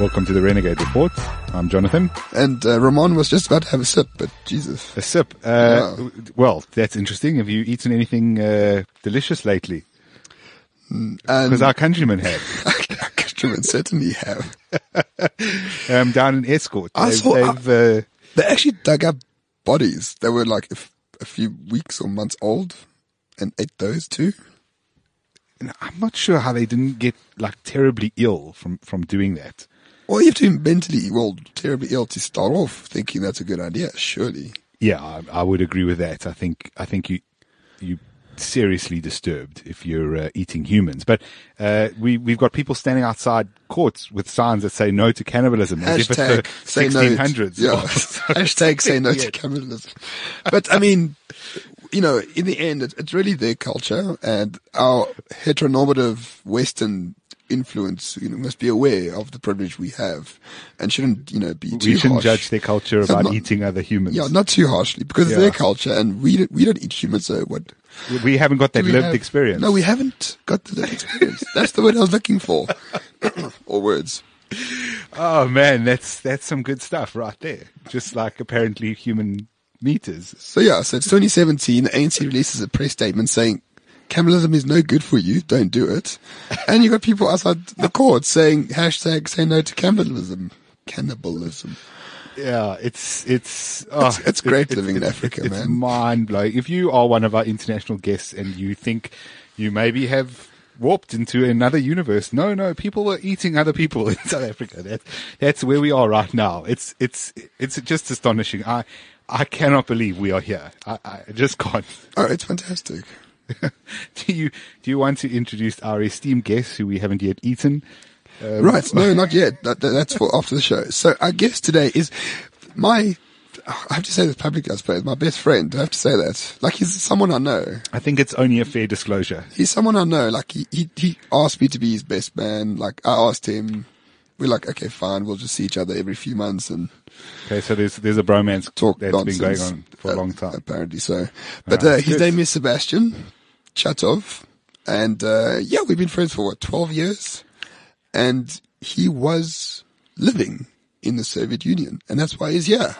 Welcome to the Renegade Report. I'm Jonathan. And uh, Roman was just about to have a sip, but Jesus. A sip. Uh, Well, that's interesting. Have you eaten anything uh, delicious lately? Because our countrymen have. Our countrymen certainly have. Um, down in Estcourt. I They've, saw- they've, uh, They actually dug up bodies that were like a few weeks or months old and ate those too. I'm not sure how they didn't get like terribly ill from, from doing that. Well, you have to be mentally, well, terribly ill to start off thinking that's a good idea, surely. Yeah, I, I would agree with that. I think, I think you, you seriously disturbed if you're uh, eating humans. But, uh, we, we've got people standing outside courts with signs that say no to cannibalism. as if it's Hashtag say no. 1600s. Yeah. Hashtag say no to cannibalism. But I mean, you know, in the end, it, it's really their culture and our heteronormative Western influence, you know, must be aware of the privilege we have and shouldn't, you know, be too we shouldn't harsh. judge their culture So about not- eating other humans. Yeah, not too harshly because Yeah. it's their culture and we don't, we don't eat humans. So what? we haven't got that lived have? experience. No, we haven't got the lived experience. That's the word I was looking for. or words. Oh man, that's that's some good stuff right there. Just like apparently human meters. So yeah, so it's 2017. The ANC releases a press statement saying cannibalism is no good for you. Don't do it. And you got people outside the court saying hashtag say no to cannibalism. Cannibalism. Yeah, it's it's oh, It's- it's great living in Africa, it's man. mind blowing. If you are one of our international guests and you think you maybe have warped into another universe, no, no, people are eating other people in South Africa. That that's where we are right now. It's it's it's just astonishing. I I cannot believe we are here. I, I just can't. Oh, it's fantastic. do you do you want to introduce our esteemed guests who we haven't yet eaten? Um, Right. No, not yet. That, that- that's for after the show. So our guest today is my, I have to say this publicly, I suppose, my best friend. I have to say that. Like he's someone I know. I think it's only a fair disclosure. He's someone I know. Like he, he, he asked me to be his best man. Like I asked him. We're like, okay, fine. We'll just see each other every few months and Okay, so there's there's a bromance talk that's nonsense. been going on for a long time. Apparently so. But uh, his good. name is Sebastian Chatov. And uh, yeah, we've been friends for what, 12 years? And he was living in the Soviet Union. And that's why he's here.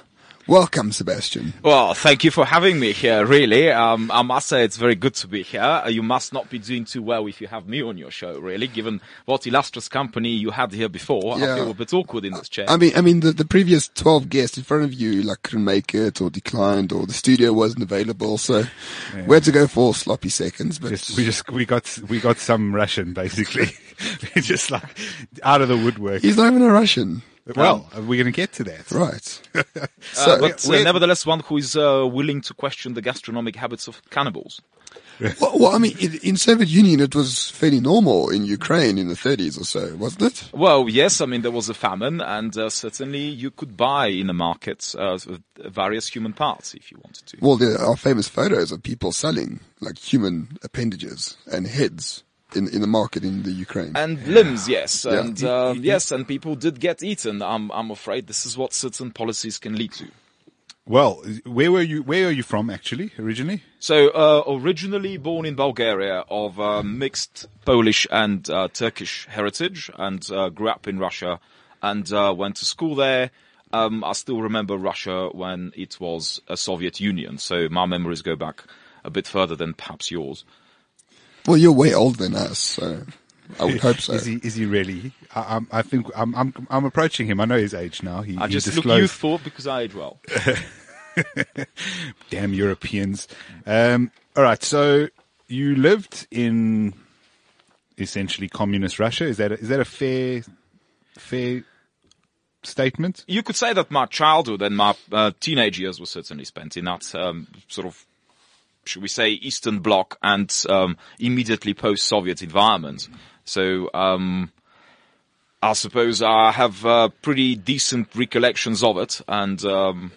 Welcome, Sebastian. Well, thank you for having me here, really. Um, I must say it's very good to be here. Uh, You must not be doing too well if you have me on your show, really, given what illustrious company you had here before. Yeah. I feel a bit awkward in this chair. I mean, I mean, the, the previous 12 guests in front of you, like, couldn't make it or declined or the studio wasn't available. So we had to go for sloppy seconds, but Just, we just we got we got some Russian basically, We're just like out of the woodwork. he's not even a Russian. Well, we're going to get to that. Right. Uh, so, but uh, we're- nevertheless, one who is uh, willing to question the gastronomic habits of cannibals. well, well, I mean, in, in Soviet Union, it was fairly normal in Ukraine in the 30s or so, wasn't it? Well, yes, I mean, there was a famine, and uh, certainly you could buy in the markets uh, various human parts if you wanted to. Well, there are famous photos of people selling like human appendages and heads in, in the market in the Ukraine. And limbs, yes, Yeah. and uh, yes, and people did get eaten. I'm, I'm afraid this is what certain policies can lead to. Well, where were you? Where are you from actually originally? So, uh, originally born in Bulgaria of uh, mixed Polish and uh, Turkish heritage, and uh, grew up in Russia, and uh, went to school there. Um, I still remember Russia when it was a Soviet Union, so my memories go back a bit further than perhaps yours. Well, you're way older than us, so I would hope so. Is he? Is he really? I, I'm, I think I'm, I'm. I'm approaching him. I know his age now. He, I he just look disclosed. youthful because I age well. Damn Europeans. Um, all right. So you lived in essentially communist Russia. Is that a, is that a fair fair statement? you could say that my childhood and my uh, teenage years were certainly spent in that um, sort of, should we say, Eastern Bloc and um, immediately post-Soviet environment. So um, I suppose I have uh, pretty decent recollections of it, and um,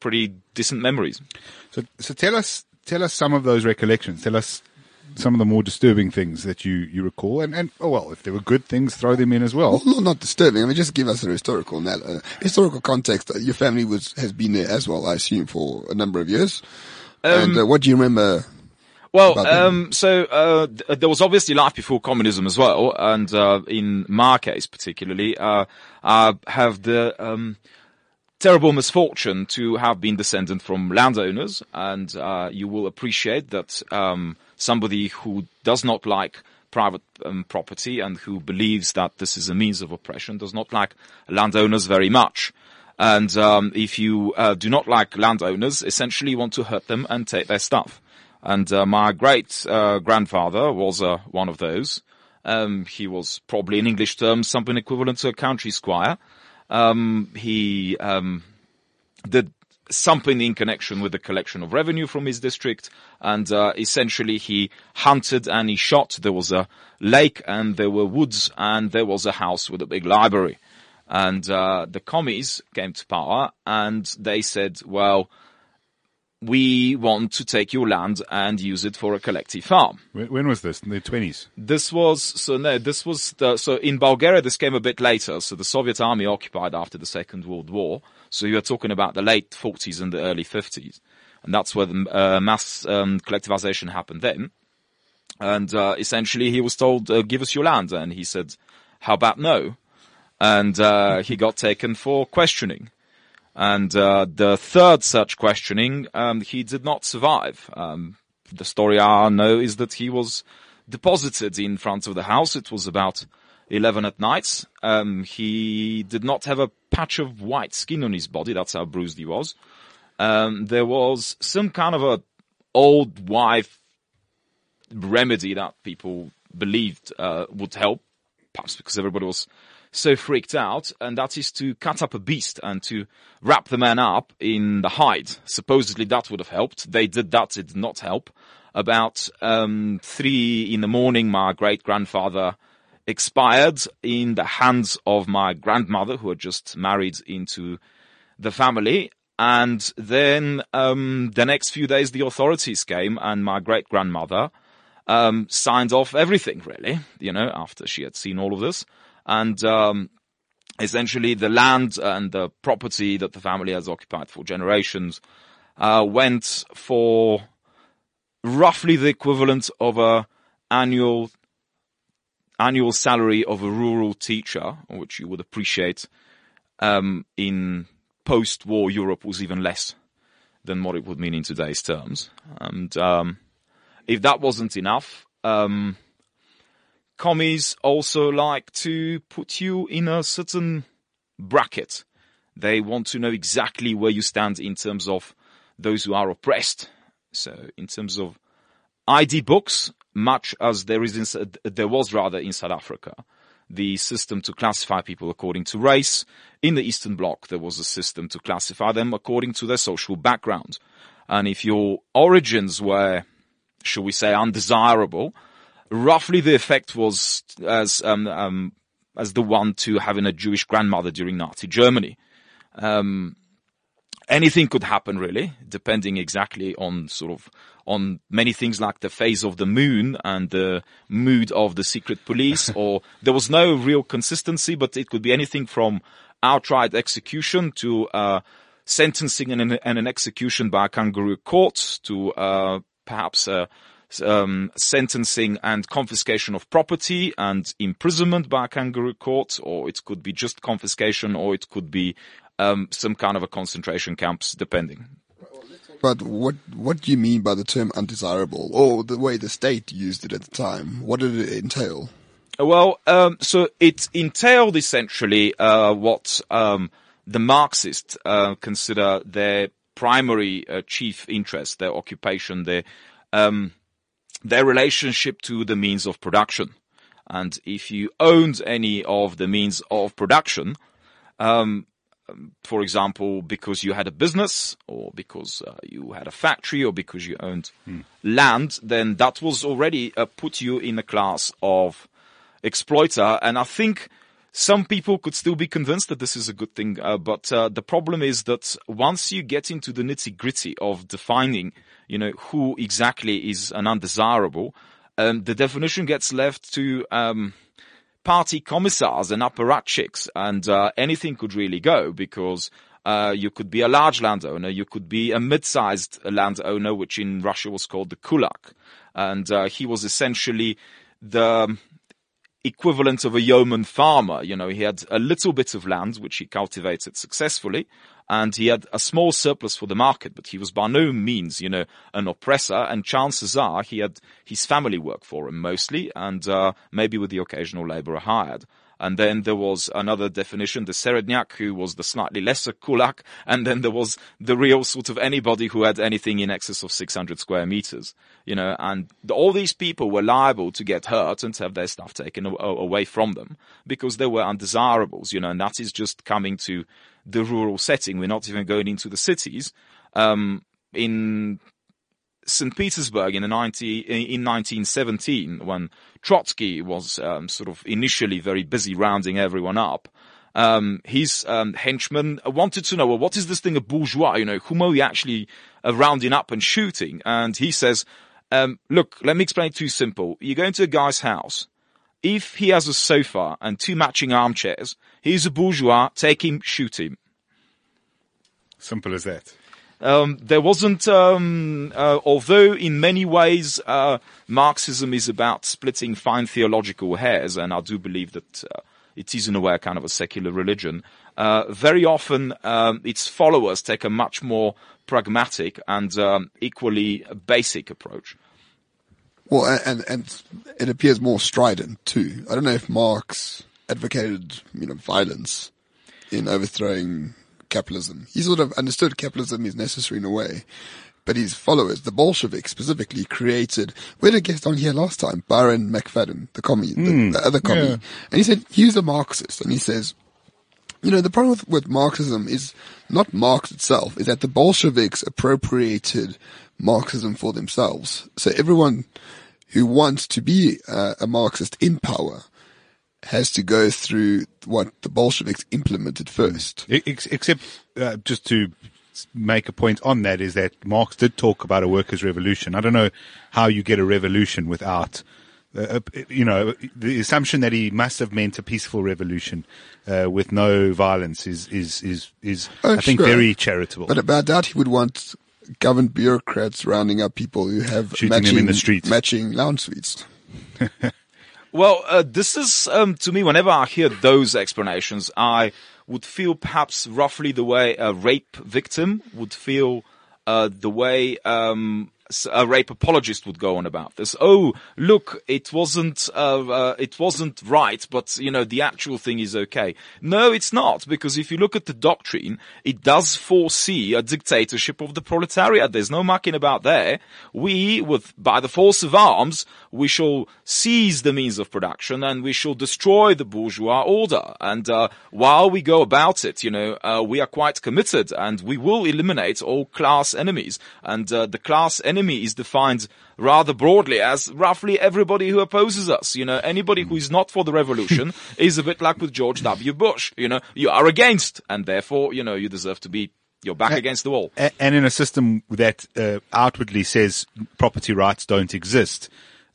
pretty decent memories. So, so tell us, tell us some of those recollections. Tell us some of the more disturbing things that you, you recall, and, and oh well, if there were good things, throw them in as well. Well, not, not disturbing. I mean, just give us a historical uh, historical context. Your family was has been there as well, I assume, for a number of years. And uh, what do you remember? Well, um, so uh, th- there was obviously life before communism as well, and uh, in my case particularly, uh, I have the um, terrible misfortune to have been descendant from landowners, and uh, you will appreciate that um, somebody who does not like private um, property and who believes that this is a means of oppression does not like landowners very much. And um, if you uh, do not like landowners, essentially you want to hurt them and take their stuff. And uh, my great uh, grandfather was uh, one of those. Um, he was probably in English terms something equivalent to a country squire. Um, he um, did something in connection with the collection of revenue from his district, and uh, essentially he hunted and he shot. There was a lake and there were woods and there was a house with a big library. And uh, the commies came to power and they said, well, we want to take your land and use it for a collective farm. When, was this? In the twenties. This was so no. This was the so in Bulgaria. This came a bit later. So the Soviet army occupied after the Second World War. So you are talking about the late forties and the early fifties, and that's where the uh, mass um, collectivization happened then. And uh, essentially, he was told, uh, "Give us your land," and he said, "How about no?" And uh, he got taken for questioning. And uh, the third such questioning, um, he did not survive. Um, the story I know is that he was deposited in front of the house. It was about 11 at night. Um, he did not have a patch of white skin on his body. That's how bruised he was. Um, there was some kind of a old wife remedy that people believed uh, would help, perhaps because everybody was so freaked out, and that is to cut up a beast and to wrap the man up in the hide. Supposedly that would have helped. They did that, it did not help. About um, three in the morning, my great grandfather expired in the hands of my grandmother, who had just married into the family. And then um, the next few days, the authorities came, and my great grandmother um, signed off everything, really, you know, after she had seen all of this. And um, essentially, the land and the property that the family has occupied for generations uh, went for roughly the equivalent of a annual annual salary of a rural teacher, which you would appreciate um, in post-war Europe was even less than what it would mean in today's terms. And um, if that wasn't enough, um, commies also like to put you in a certain bracket. They want to know exactly where you stand in terms of those who are oppressed. So in terms of ID books, much as there is in, there was rather in South Africa, the system to classify people according to race. In the Eastern Bloc, there was a system to classify them according to their social background. And if your origins were, shall we say, undesirable, roughly the effect was as um, um, as the one to having a Jewish grandmother during Nazi Germany. Um, anything could happen really, depending exactly on sort of on many things like the phase of the moon and the mood of the secret police, or there was no real consistency, but it could be anything from outright execution to uh, sentencing and an, and an execution by a kangaroo court to uh, perhaps uh, um, sentencing and confiscation of property and imprisonment by a kangaroo court, or it could be just confiscation, or it could be um, some kind of a concentration camps, depending. But what what do you mean by the term undesirable, or the way the state used it at the time? What did it entail? Well, um, so it entailed essentially uh, what um, the Marxists uh, consider their primary uh, chief interest, their occupation, their um, their relationship to the means of production. And if you owned any of the means of production, um, for example, because you had a business or because uh, you had a factory or because you owned land, then that was already uh, put you in a class of exploiter. And I think some people could still be convinced that this is a good thing, uh, but uh, the problem is that once you get into the nitty gritty of defining, you know, who exactly is an undesirable, um, the definition gets left to um, party commissars and apparatchiks, and uh, anything could really go because uh, you could be a large landowner, you could be a mid-sized landowner, which in Russia was called the kulak, and uh, he was essentially the equivalent of a yeoman farmer. You know, he had a little bit of land which he cultivated successfully, and he had a small surplus for the market, but he was by no means, you know, an oppressor, and chances are he had his family work for him mostly, and uh, maybe with the occasional laborer hired. And then there was another definition, the Serednyak, who was the slightly lesser kulak. And then there was the real sort of anybody who had anything in excess of 600 square meters, you know, and all these people were liable to get hurt and to have their stuff taken away from them because they were undesirables, you know, and that is just coming to the rural setting. We're not even going into the cities. Um, in St. Petersburg in the 90, in 1917 when Trotsky was um, sort of initially very busy rounding everyone up. Um, his um, henchmen wanted to know, well, what is this thing of bourgeois? You know, whom are we actually uh, rounding up and shooting? And he says, um, look, let me explain it to you simple. You go into a guy's house. If he has a sofa and two matching armchairs, he's a bourgeois. Take him, shoot him. Simple as that. Um, there wasn't, um, uh, although in many ways uh, Marxism is about splitting fine theological hairs, and I do believe that uh, it is in a way a kind of a secular religion. Uh, very often, um, its followers take a much more pragmatic and um, equally basic approach. Well, and and it appears more strident too. I don't know if Marx advocated, you know, violence in overthrowing capitalism. He sort of understood capitalism is necessary in a way. But his followers, the Bolsheviks specifically, created, we had a guest on here last time, Byron McFadden, the commie, mm, the, the, other commie. Yeah. And he said, he was a Marxist. And he says, you know, the problem with, with Marxism is not Marx itself, is that the Bolsheviks appropriated Marxism for themselves. So everyone who wants to be uh, a Marxist in power has to go through what the Bolsheviks implemented first. Except, uh, just to make a point on that is that Marx did talk about a workers' revolution. I don't know how you get a revolution without, uh, uh you know, the assumption that he must have meant a peaceful revolution uh, with no violence is is is is oh, I think very charitable. But, about that, he would want government bureaucrats rounding up people who have Shooting matching, them in the matching lounge suites. Well, uh, this is um, to me. Whenever I hear those explanations, I would feel perhaps roughly the way a rape victim would feel, uh, the way um, a rape apologist would go on about this. Oh, look, it wasn't, uh, uh, it wasn't right, but you know, the actual thing is okay. No, it's not, because if you look at the doctrine, it does foresee a dictatorship of the proletariat. There's no mucking about there. We, with, by the force of arms, we shall seize the means of production and we shall destroy the bourgeois order. And, uh, while we go about it, you know, uh, we are quite committed and we will eliminate all class enemies. And, uh, the class enemy is defined rather broadly as roughly everybody who opposes us. You know, anybody who is not for the revolution is a bit like with George W. Bush. You know, you are against, and therefore, you know, you deserve to be you're back against the wall. And in a system that uh, outwardly says property rights don't exist,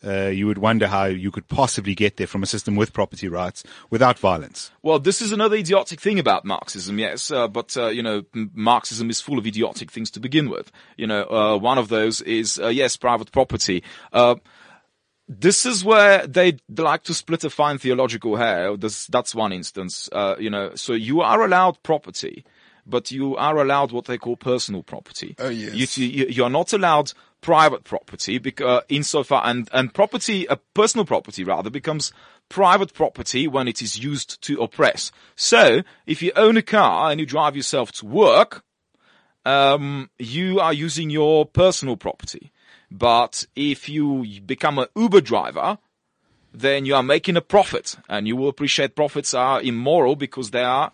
uh, you would wonder how you could possibly get there from a system with property rights without violence. Well, this is another idiotic thing about Marxism, yes, uh, but uh, you know, Marxism is full of idiotic things to begin with. You know, uh, one of those is uh, yes, private property. Uh, this is where they like to split a fine theological hair. This, that's one instance. you know, so you are allowed property but you are allowed what they call personal property. Oh yes. You, you, you are not allowed private property because insofar and and property a personal property rather becomes private property when it is used to oppress. So if you own a car and you drive yourself to work um, you are using your personal property. But if you become an uber driver then you are making a profit. And you will appreciate profits are immoral because they are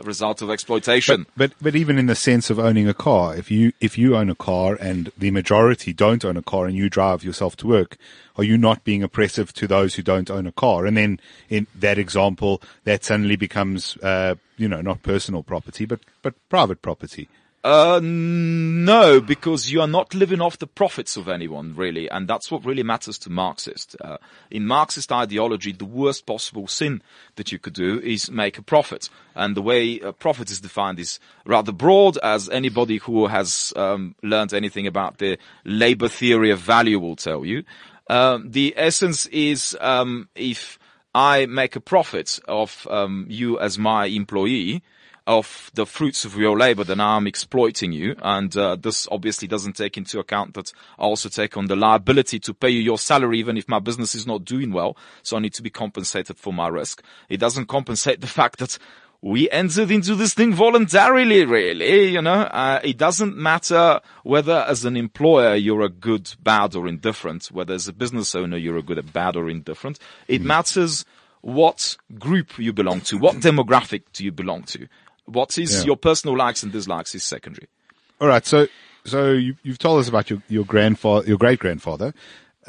a result of exploitation. But but even in the sense of owning a car, if you if you own a car and the majority don't own a car and you drive yourself to work, are you not being oppressive to those who don't own a car? And then in that example, that suddenly becomes uh, you know not personal property but but private property. Uh, no, because you are not living off the profits of anyone, really, and that's what really matters to Marxists. Uh, in Marxist ideology, the worst possible sin that you could do is make a profit, and the way a profit is defined is rather broad, as anybody who has um, learned anything about the labor theory of value will tell you. Um, the essence is um, if I make a profit of um, you as my employee of the fruits of your labor, then I'm exploiting you. And uh, this obviously doesn't take into account that I also take on the liability to pay you your salary even if my business is not doing well. So I need to be compensated for my risk. It doesn't compensate the fact that we entered into this thing voluntarily, really, you know. Uh, it doesn't matter whether as an employer you're a good, bad or indifferent, whether as a business owner you're a good, a bad or indifferent. It matters what group you belong to, what demographic do you belong to. What is Yeah. your personal likes and dislikes is secondary. All right, so so you, you've told us about your your grandfather, your great grandfather.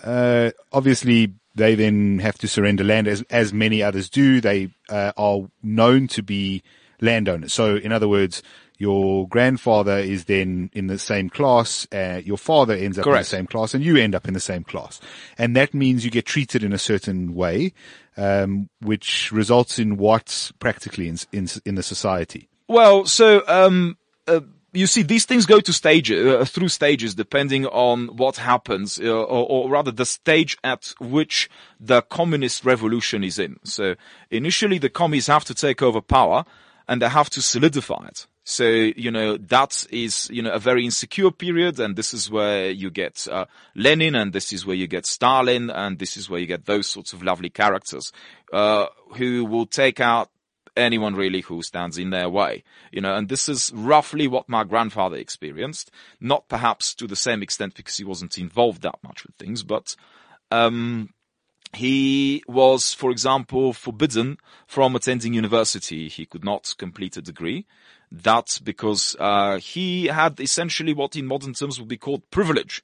Uh, obviously, they then have to surrender land, as as many others do. They uh, are known to be landowners. So, in other words, your grandfather is then in the same class. Uh, your father ends up in the same class, and you end up in the same class. And that means you get treated in a certain way, um, which results in what practically in in, in the society. Well, so um, uh, you see, these things go to stages uh, through stages depending on what happens, uh, or, or rather, the stage at which the communist revolution is in. So initially, the commies have to take over power, and they have to solidify it. So you know that is you know a very insecure period, and this is where you get uh, Lenin, and this is where you get Stalin, and this is where you get those sorts of lovely characters uh, who will take out anyone really who stands in their way. You know, and this is roughly what my grandfather experienced. Not perhaps to the same extent because he wasn't involved that much with things, but, um, he was, for example, forbidden from attending university. He could not complete a degree. That's because, uh, he had essentially what in modern terms would be called privilege.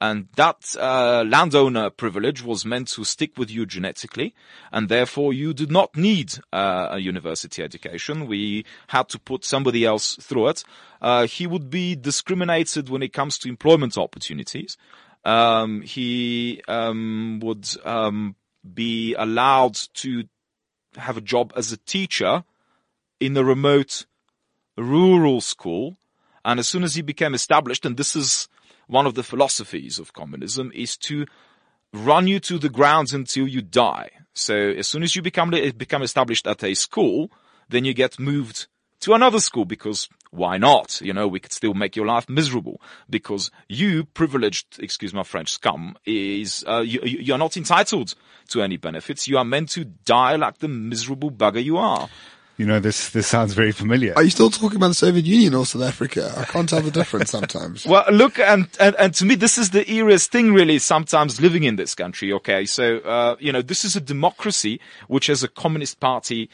And that uh, landowner privilege was meant to stick with you genetically, and therefore you did not need uh, a university education. We had to put somebody else through it. Uh, he would be discriminated when it comes to employment opportunities. Um, he um, would um, be allowed to have a job as a teacher in a remote rural school. And as soon as he became established, and this is one of the philosophies of communism, is to run you to the ground until you die. So as soon as you become become established at a school, then you get moved to another school because why not? You know, we could still make your life miserable because you privileged, excuse my French, scum is, uh, you, you- you're not entitled to any benefits. You are meant to die like the miserable bugger you are. You know, this this sounds very familiar. Are you still talking about the Soviet Union or South Africa? I can't tell the difference sometimes. Well, look, and, and, and to me, this is the eeriest thing really sometimes living in this country, okay? So, uh, you know, this is a democracy which has a communist party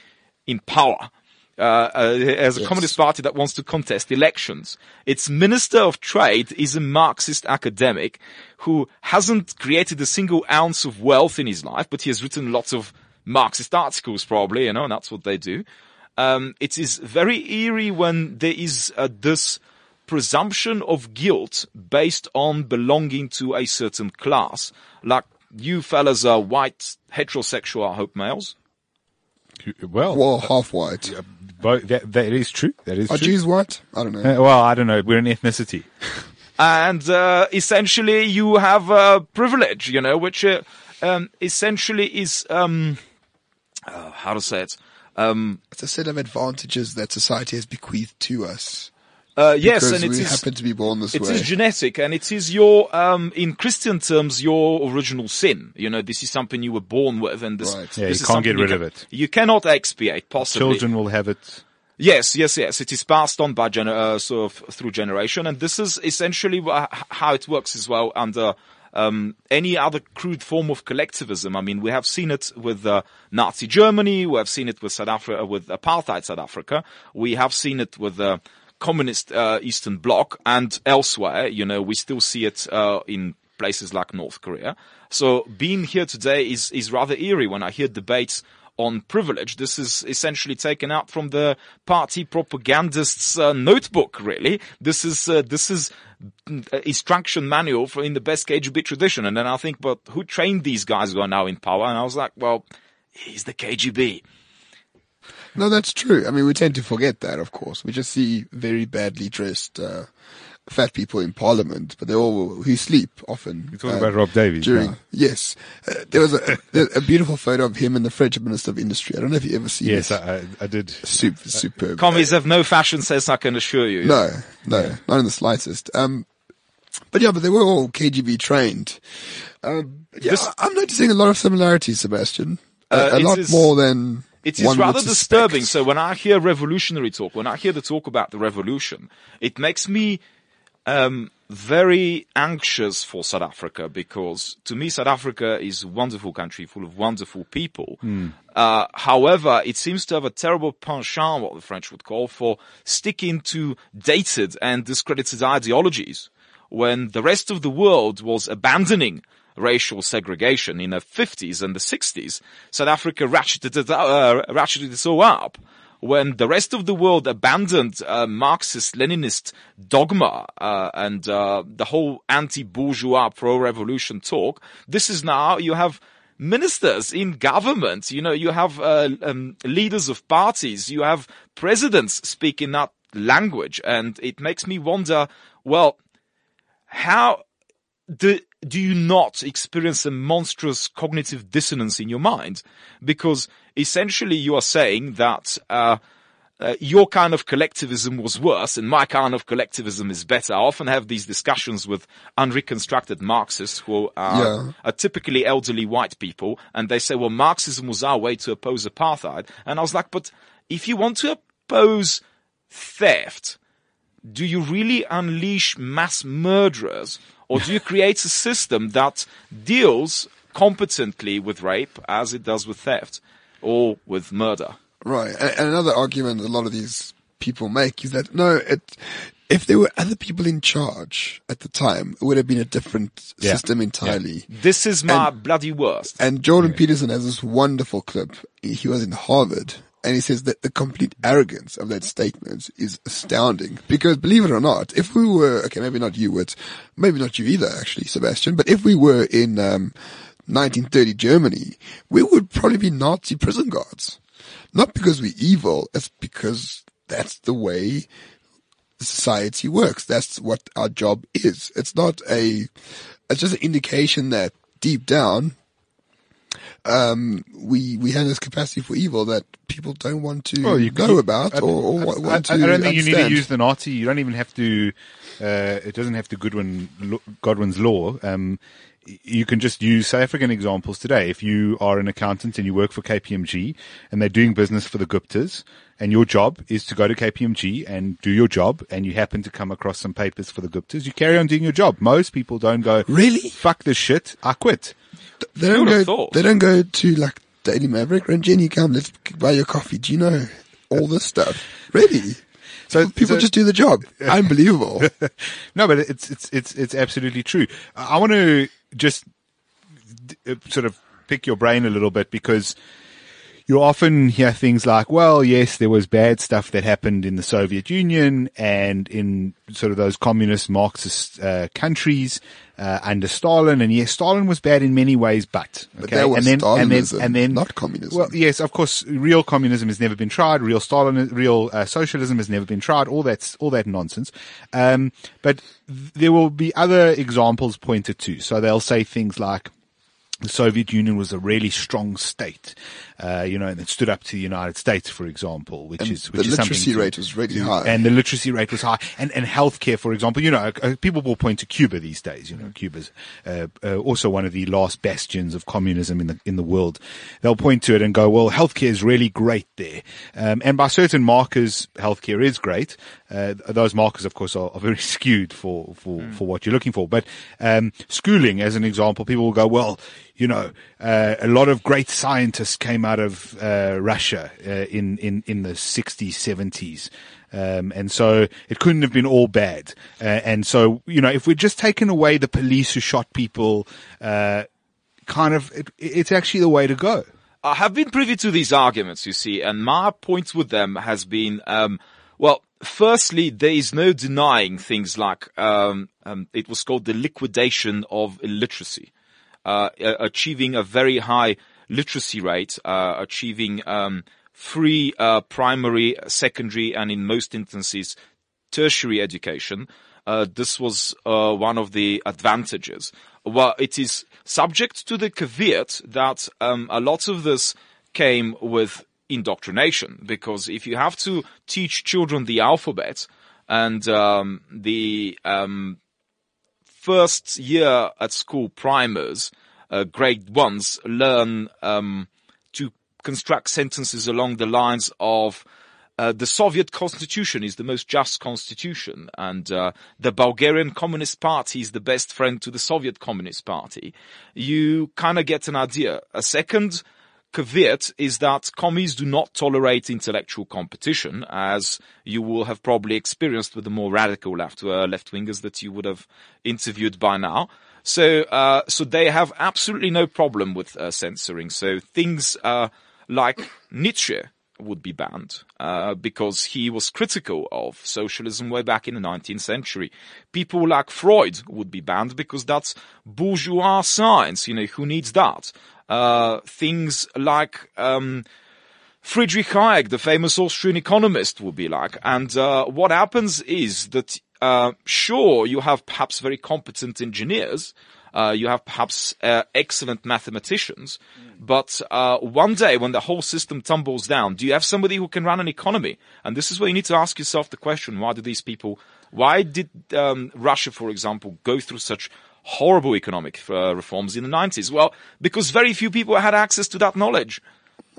in power. Uh, uh, as a Yes. communist party that wants to contest elections. Its minister of trade is a Marxist academic who hasn't created a single ounce of wealth in his life, but he has written lots of Marxist articles probably, you know, and that's what they do. Um, it is very eerie when there is uh, this presumption of guilt based on belonging to a certain class. Like you fellas are white, heterosexual, I hope males. Well, Well, half white. bo- that that is true. That is Are true. Jews white? I don't know. Uh, well, I don't know. We're an ethnicity. and uh, essentially you have a privilege, you know, which uh, um, essentially is um, uh, how to say it. Um, It's a set of advantages that society has bequeathed to us. uh, yes, and it we is happen to be born this it way. is genetic, and it is your um, in Christian terms your original sin. You know, this is something you were born with, and this, Right. Yeah, this you is can't get rid can- of it. You cannot expiate possibly. Children will have it. Yes, yes, yes. It is passed on by gener- uh, sort of through generation, and this is essentially wha- how it works as well under um, any other crude form of collectivism. I mean, we have seen it with uh, Nazi Germany, we have seen it with South Africa, with apartheid South Africa, we have seen it with the communist uh, Eastern Bloc, and elsewhere. You know, we still see it uh, in places like North Korea. So being here today is is rather eerie when I hear debates on privilege. This is essentially taken out from the party propagandist's uh, notebook. Really, this is uh, this is instruction manual for in the best KGB tradition. And then I think, but who trained these guys who are now in power? And I was like, well, he's the KGB. No, that's true. I mean, we tend to forget that, of course. We just see very badly dressed, uh, fat people in parliament, but they all who sleep often. You're talking uh, about Rob Davies. During now. yes, uh, there was a, a beautiful photo of him and the French Minister of Industry. I don't know if you ever seen Yes, this. I, I- I did. Super, superb. Commies have no fashion sense, I can assure you. No, no, not in the slightest. Um, but yeah, but they were all KGB trained. Um, yeah, This- I'm noticing a lot of similarities, Sebastian. A- Uh, a, it lot is- more than It is one would rather disturbing. So when I hear revolutionary talk, when I hear the talk about the revolution, it makes me um, very anxious for South Africa because to me South Africa is a wonderful country full of wonderful people. Uh, however, it seems to have a terrible penchant, what the French would call, for sticking to dated and discredited ideologies when the rest of the world was abandoning racial segregation in the 50s and the 60s, South Africa ratcheted it, uh, ratcheted it so up. When the rest of the world abandoned uh, Marxist Leninist dogma uh, and uh, the whole anti-bourgeois pro-revolution talk, this is now you have ministers in government. You know, you have uh, um, leaders of parties. You have presidents speaking that language, and it makes me wonder. Well, how do, do you not experience a monstrous cognitive dissonance in your mind? Because essentially you are saying that, uh, uh, your kind of collectivism was worse and my kind of collectivism is better. I often have these discussions with unreconstructed Marxists who are, Yeah. are typically elderly white people and they say, well, Marxism was our way to oppose apartheid. And I was like, but if you want to oppose theft, do you really unleash mass murderers or do you create a system that deals competently with rape as it does with theft or with murder? Right. And, and another argument a lot of these people make is that no, it, if there were other people in charge at the time, it would have been a different Yeah. system entirely. This is my bloody worst. And Jordan Peterson has this wonderful clip. He was in Harvard and he says that the complete arrogance of that statement is astounding because believe it or not, if we were, okay, maybe not you would, maybe not you either actually, Sebastian, but if we were in, um, 1930 Germany, we would probably be Nazi prison guards. Not because we're evil, it's because that's the way society works. That's what our job is. It's not a, it's just an indication that deep down, um, we, we have this capacity for evil that people don't want to Well, you know about I- or, or I, want I, to I don't think you need to use the Nazi. You don't even have to. Uh, it doesn't have to Goodwin Godwin's law. Um, you can just use South African examples today. If you are an accountant and you work for KPMG and they're doing business for the Guptas, and your job is to go to KPMG and do your job, and you happen to come across some papers for the Guptas, you carry on doing your job. Most people don't go, Really? Fuck this shit, I quit. They don't go. thought. They don't go to like Daily Maverick. Run Jenny, come. Let's buy your coffee. Do you know all this stuff? Really? So People so- just do the job. Unbelievable. no, but it's it's it's it's absolutely true. I want to just d- uh, sort of pick your brain a little bit because you often hear things like, "Well, yes, there was bad stuff that happened in the Soviet Union and in sort of those communist Marxist uh, countries uh, under Stalin, and yes, Stalin was bad in many ways, but But okay, that was and then and then Stalinism, and then not communism. Well, yes, of course, real communism has never been tried. Real Stalin, real uh, socialism has never been tried. All that's all that nonsense. Um, but th- there will be other examples pointed to. So they'll say things like, the Soviet Union was a really strong state, uh, you know, and it stood up to the United States, for example, which And is which the is literacy rate was really high. and the literacy rate was high, and and healthcare, for example, you know, uh, people will point to Cuba these days. You know, Cuba's uh, uh, also one of the last bastions of communism in the in the world. They'll point to it and go, well, healthcare is really great there, um, and by certain markers, healthcare is great. Uh, those markers, of course, are, are very skewed for for for what you're looking for. But um, schooling, as an example, people will go, well, you know, uh, a lot of great scientists came out of uh, Russia uh, in in in the 60s, 70s. Um, and so it couldn't have been all bad. Uh, and so, you know, if we're just taking away the police who shot people, uh, kind of, it, it's actually the way to go. I have been privy to these arguments, you see, and my point with them has been, um, well, firstly, there is no denying things like, um, um, it was called the liquidation of illiteracy, achieving a very high literacy rate, uh, achieving, um, free, uh, primary, secondary, and in most instances, tertiary education. Uh, this was uh, one of the advantages. Well, it is subject to the caveat that um, a lot of this came with indoctrination, because if you have to teach children the alphabet and um, the um, first year at school primers, uh, grade ones, learn um, to construct sentences along the lines of uh, the Soviet constitution is the most just constitution, and uh, the Bulgarian Communist Party is the best friend to the Soviet Communist Party. You kind of get an idea. A second caveat is that commies do not tolerate intellectual competition, as you will have probably experienced with the more radical left uh, left wingers that you would have interviewed by now. So, uh, so they have absolutely no problem with uh, censoring. So things uh, like Nietzsche would be banned uh, because he was critical of socialism way back in the 19th century. People like Freud would be banned because that's bourgeois science. You know, who needs that? Uh, things like um, Friedrich Hayek, the famous Austrian economist, would be like. And uh, what happens is that, uh, sure, you have perhaps very competent engineers, uh, you have perhaps uh, excellent mathematicians, but uh, one day when the whole system tumbles down, do you have somebody who can run an economy? And this is where you need to ask yourself the question: Why do these people? Why did um, Russia, for example, go through such horrible economic uh, reforms in the 90s? Well, because very few people had access to that knowledge.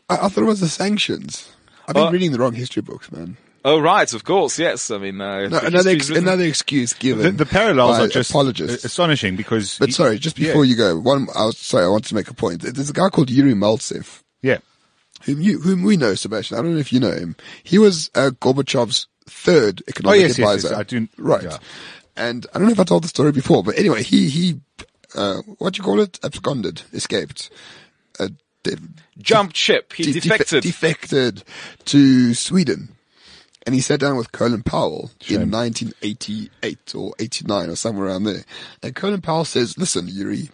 I, I thought it was the sanctions. I've been Uh, reading the wrong history books, man. Oh, right, of course, yes. I mean, uh, No, another ex- another excuse given. The, the parallels by are just apologists. astonishing because. But sorry, just Yeah. before you go, one, I was sorry, I want to make a point. There's a guy called Yuri Maltsev, Yeah. whom you, whom we know, Sebastian. I don't know if you know him. He was uh, Gorbachev's third Oh, economic yes, yes, advisor. yes. I do. Right. yeah. And I don't know if I told the story before, but anyway, he, he, uh, what do you call it? Absconded, escaped. Uh, de- jumped ship. He de- defe- defected. defected to Sweden. And he sat down with Colin Powell in 1988 or 89 or somewhere around there. And Colin Powell says, listen, Yuri,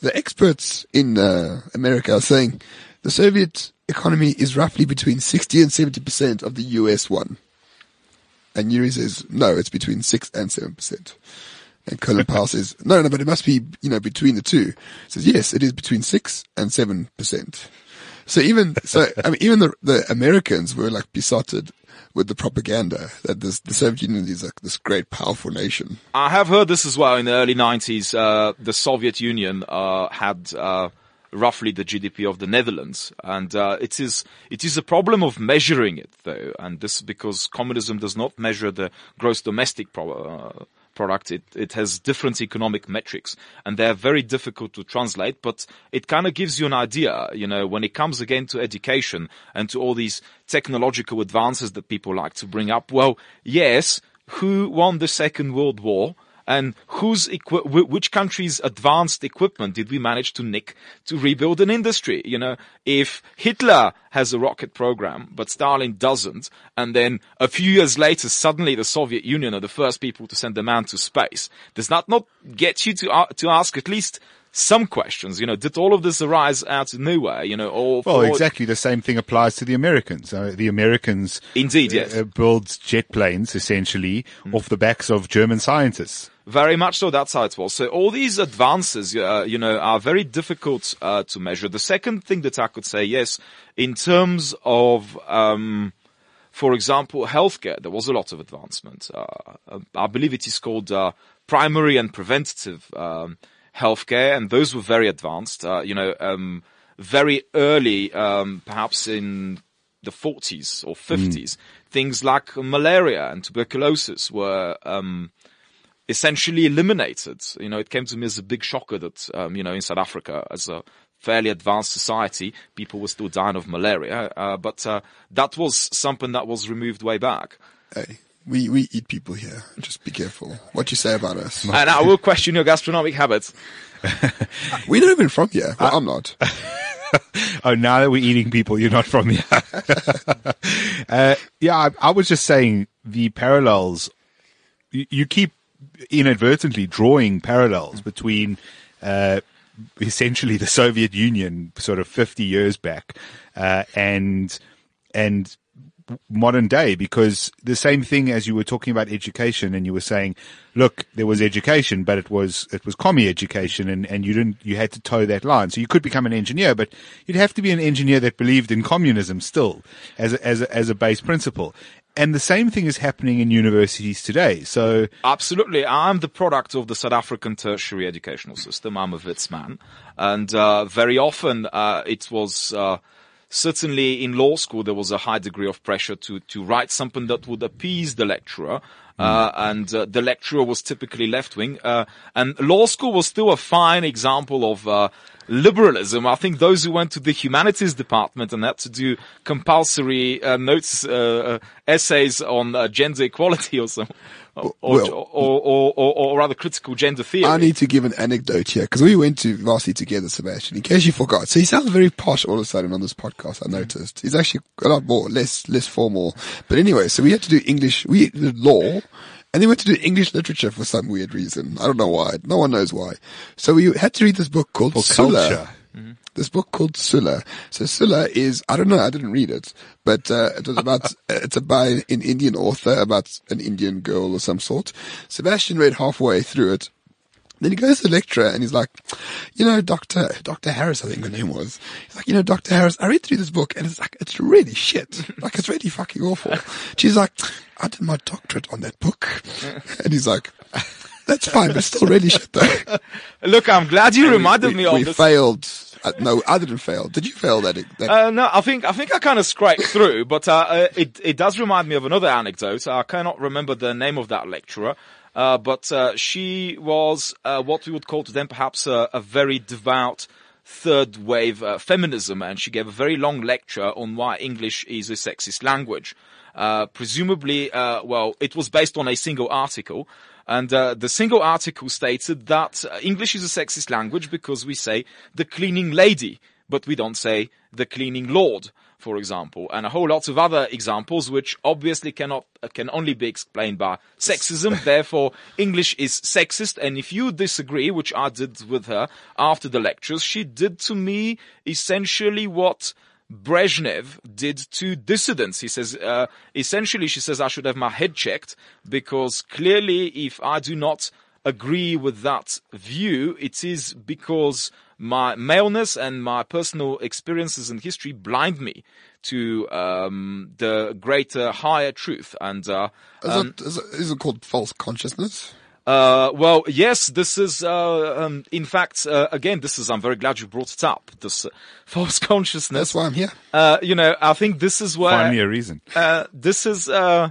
the experts in uh, America are saying the Soviet economy is roughly between 60 and 70% of the US one. And Yuri says, no, it's between 6 and 7%. And Colin Powell says, no, no, but it must be, you know, between the two. He says, yes, it is between 6 and 7%. So even, so, I mean, even the, the Americans were like besotted with the propaganda that this, the Soviet Union is like this great, powerful nation. I have heard this as well in the early 90s. Uh, the Soviet Union uh, had uh, roughly the GDP of the Netherlands, and uh, it is it is a problem of measuring it though, and this because communism does not measure the gross domestic pro- uh, product. It it has different economic metrics, and they're very difficult to translate. But it kind of gives you an idea, you know, when it comes again to education and to all these technological advances that people like to bring up. Well, yes, who won the Second World War? And whose equi- wh- which country's advanced equipment did we manage to nick to rebuild an industry? You know, if Hitler has a rocket program, but Stalin doesn't, and then a few years later, suddenly the Soviet Union are the first people to send a man to space, does that not get you to, uh, to ask at least some questions. You know, did all of this arise out of nowhere? You know, or Well, for- exactly the same thing applies to the Americans. Uh, the Americans Indeed, yes. uh, build jet planes essentially Mm. off the backs of German scientists. Very much so. That's how it was. So all these advances, uh, you know, are very difficult uh, to measure. The second thing that I could say, yes, in terms of, um, for example, healthcare, there was a lot of advancement. Uh, I believe it is called uh, primary and preventative um, healthcare, and those were very advanced. Uh, you know, um, very early, um, perhaps in the 40s or 50s, things like malaria and tuberculosis were. Um, essentially eliminated. You know, it came to me as a big shocker that, um, you know, in South Africa, as a fairly advanced society, people were still dying of malaria. Uh, but uh, that was something that was removed way back. Hey, we, we eat people here. Just be careful what you say about us. And I will question your gastronomic habits. We're not even from here. Well, I'm not. Oh, now that we're eating people, you're not from here. uh, yeah, I, I was just saying the parallels. You, you keep inadvertently drawing parallels between uh, essentially the Soviet Union, sort of 50 years back, uh, and and modern day because the same thing as you were talking about education and you were saying, look, there was education, but it was, it was commie education and, and you didn't, you had to toe that line. So you could become an engineer, but you'd have to be an engineer that believed in communism still as a, as a, as a base principle. And the same thing is happening in universities today. So Absolutely. I'm the product of the South African tertiary educational system. I'm a Wits man. And uh, very often uh, it was uh, certainly in law school there was a high degree of pressure to, to write something that would appease the lecturer. Uh, and uh, the lecturer was typically left wing. Uh, and law school was still a fine example of uh, liberalism. I think those who went to the humanities department and had to do compulsory uh, notes, uh, essays on uh, gender equality or some, or, or, Well- or, or, or, or rather critical gender theory. I need to give an anecdote here because we went to varsity together, Sebastian. In case you forgot, so he sounds very posh all of a sudden on this podcast. I noticed he's actually a lot more less less formal. But anyway, so we had to do English. We did law, and then we had to do English literature for some weird reason. I don't know why. No one knows why. So we had to read this book called for Sula. culture. This book called Sula. So Sula is I don't know. I didn't read it, but uh, it was about it's about an Indian author about an Indian girl or some sort. Sebastian read halfway through it. Then he goes to the lecturer and he's like, you know, Dr. Dr. Harris, I think the name was. He's like, you know, Dr. Harris, I read through this book and it's like, it's really shit. Like, it's really fucking awful. She's like, I did my doctorate on that book. And he's like, that's fine, but it's still really shit though. Look, I'm glad you reminded we, me of we this. failed. Uh, no, I didn't fail. Did you fail that? that Uh, no, I think I think I kind of scraped through, but uh, uh, it it does remind me of another anecdote. I cannot remember the name of that lecturer, uh, but uh, she was what we would call to them perhaps a, a very devout third wave feminism, and she gave a very long lecture on why English is a sexist language. Presumably, well, it was based on a single article. And uh, the single article stated that uh, English is a sexist language because we say the cleaning lady, but we don't say the cleaning lord, for example, and a whole lot of other examples which obviously cannot uh, can only be explained by sexism. Therefore, English is sexist. And if you disagree, which I did with her after the lectures, she did to me essentially what Brezhnev did to dissidents. He says, uh, essentially, she says, I should have my head checked because clearly, if I do not agree with that view, it is because my maleness and my personal experiences and history blind me to um, the greater, higher truth. And uh, is, um, it, is, it, is it called false consciousness? Uh, well, yes, this is, uh, um, in fact, uh, again, this is, I'm very glad you brought it up, this uh, false consciousness. That's why I'm here. Uh, you know, I think this is where, Find me a reason. uh, this is, uh,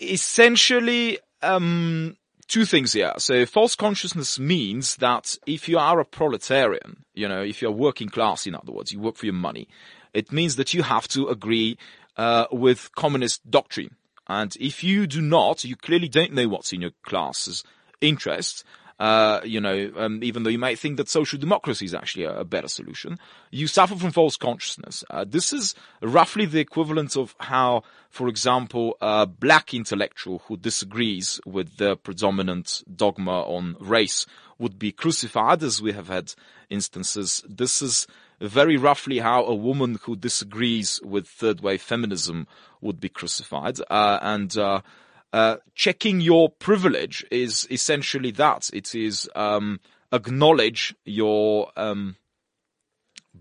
essentially, um, two things here. So false consciousness means that if you are a proletarian, you know, if you're working class, in other words, you work for your money, it means that you have to agree, uh, with communist doctrine. And if you do not, you clearly don't know what's in your class's interest. Uh, you know, um, even though you might think that social democracy is actually a, a better solution, you suffer from false consciousness. Uh, this is roughly the equivalent of how, for example, a black intellectual who disagrees with the predominant dogma on race would be crucified, as we have had instances. This is very roughly how a woman who disagrees with third wave feminism would be crucified. Uh, and uh, uh, checking your privilege is essentially that. It is um, acknowledge your um,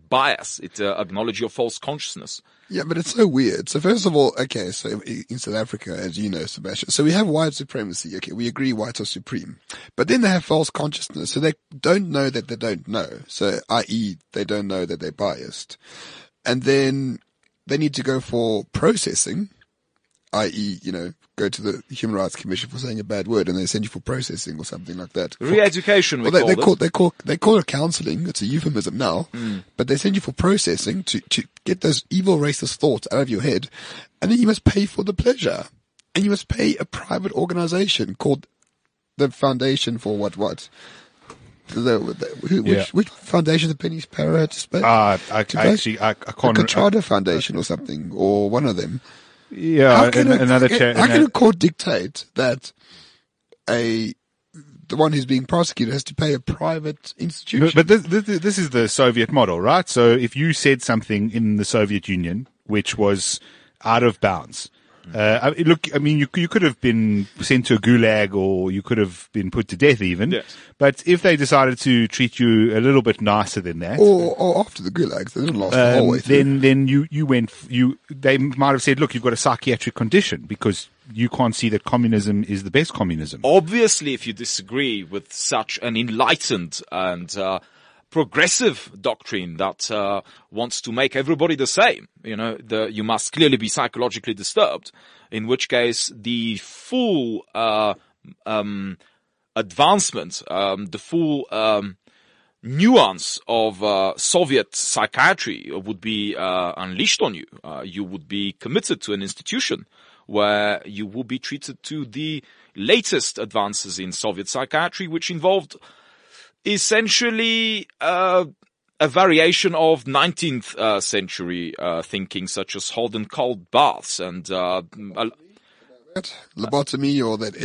bias. It uh, acknowledge your false consciousness. Yeah, but it's so weird. So first of all, okay, so in South Africa, as you know, Sebastian, so we have white supremacy. Okay, we agree whites are supreme, but then they have false consciousness. So they don't know that they don't know. So, i.e., they don't know that they're biased. And then they need to go for processing, i.e., you know, go to the Human Rights Commission for saying a bad word and they send you for processing or something like that. Re-education, we Well, they, call they it. call they call they call it counselling. It's a euphemism now, mm. but they send you for processing to to get those evil racist thoughts out of your head, and then you must pay for the pleasure, and you must pay a private organisation called the Foundation for what what. The, the, who, Yeah. which, which foundation the Penny Sparrow had to spend? Uh, I, I To pay? actually, I, I the can't. Contrada Foundation or something, or one of them. yeah, How can, an- a, another how, cha- how can a court dictate that a the one who's being prosecuted has to pay a private institution? But, but this, this, this is the Soviet model, right? So if you said something in the Soviet Union which was out of bounds, uh, I- look, I mean, you, you could have been sent to a gulag or you could have been put to death even. Yes. But if they decided to treat you a little bit nicer than that, or, or after the gulags, they didn't last the whole um, way through. then then you you went you they might have said, look, you've got a psychiatric condition because you can't see that communism is the best communism. Obviously, if you disagree with such an enlightened and uh, progressive doctrine that uh, wants to make everybody the same, you know, the, you must clearly be psychologically disturbed. In which case, the full uh, um, advancement, um, the full um, nuance of uh, Soviet psychiatry would be uh, unleashed on you. Uh, you would be committed to an institution where you will be treated to the latest advances in Soviet psychiatry, which involved essentially uh, a variation of 19th uh, century uh, thinking, such as hot and cold baths and uh, a- Lobotomy or that,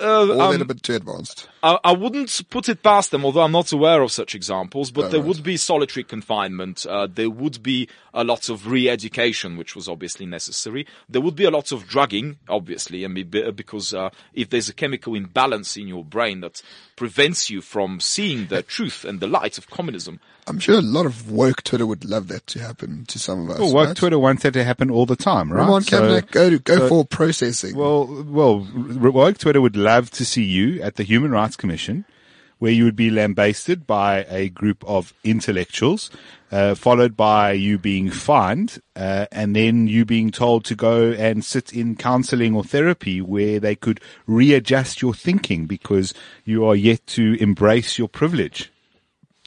uh, or um, that a bit too advanced. I, I wouldn't put it past them, although I'm not aware of such examples, but Oh, there right. would be solitary confinement. Uh, there would be a lot of re-education, which was obviously necessary. There would be a lot of drugging, obviously, I mean, be- because uh, if there's a chemical imbalance in your brain that prevents you from seeing the truth and the light of communism, I'm sure a lot of woke Twitter would love that to happen to some of us. Well, woke right? Twitter wants that to happen all the time, right? Roman So- go to, go so- for processing. Well, well, woke Twitter would love to see you at the Human Rights Commission, where you would be lambasted by a group of intellectuals, uh, followed by you being fined, uh, and then you being told to go and sit in counseling or therapy where they could readjust your thinking because you are yet to embrace your privilege.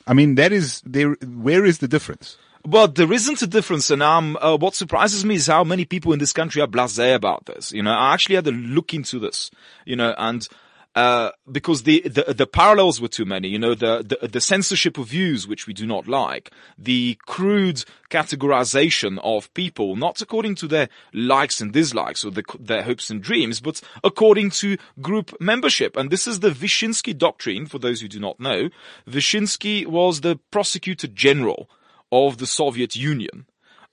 I mean, that is there. Where is the difference? Well, there isn't a difference, and um, uh, what surprises me is how many people in this country are blasé about this. You know, I actually had to look into this. You know, and uh, because the, the the parallels were too many. You know, the, the the censorship of views, which we do not like, the crude categorization of people, not according to their likes and dislikes or the, their hopes and dreams, but according to group membership. And this is the Vyshinsky doctrine. For those who do not know, Vyshinsky was the prosecutor general of the Soviet Union.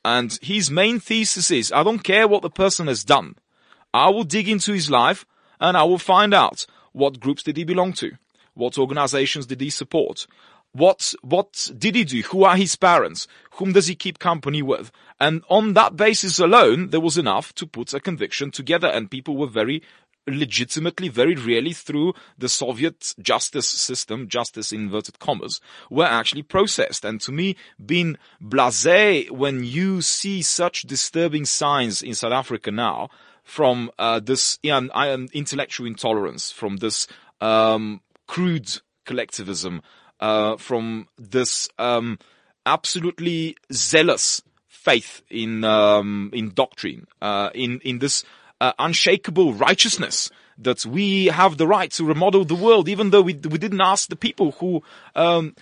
And his main thesis is, I don't care what the person has done. I will dig into his life and I will find out what groups did he belong to? What organizations did he support? What, what did he do? Who are his parents? Whom does he keep company with? And on that basis alone, there was enough to put a conviction together and people were very legitimately, very really through the Soviet justice system, justice in inverted commas, were actually processed. And to me, being blasé when you see such disturbing signs in South Africa now from uh, this um, intellectual intolerance, from this um, crude collectivism, uh, from this um, absolutely zealous faith in um, in doctrine, uh, in in this uh, unshakable righteousness that we have the right to remodel the world, even though we we didn't ask the people who. Um,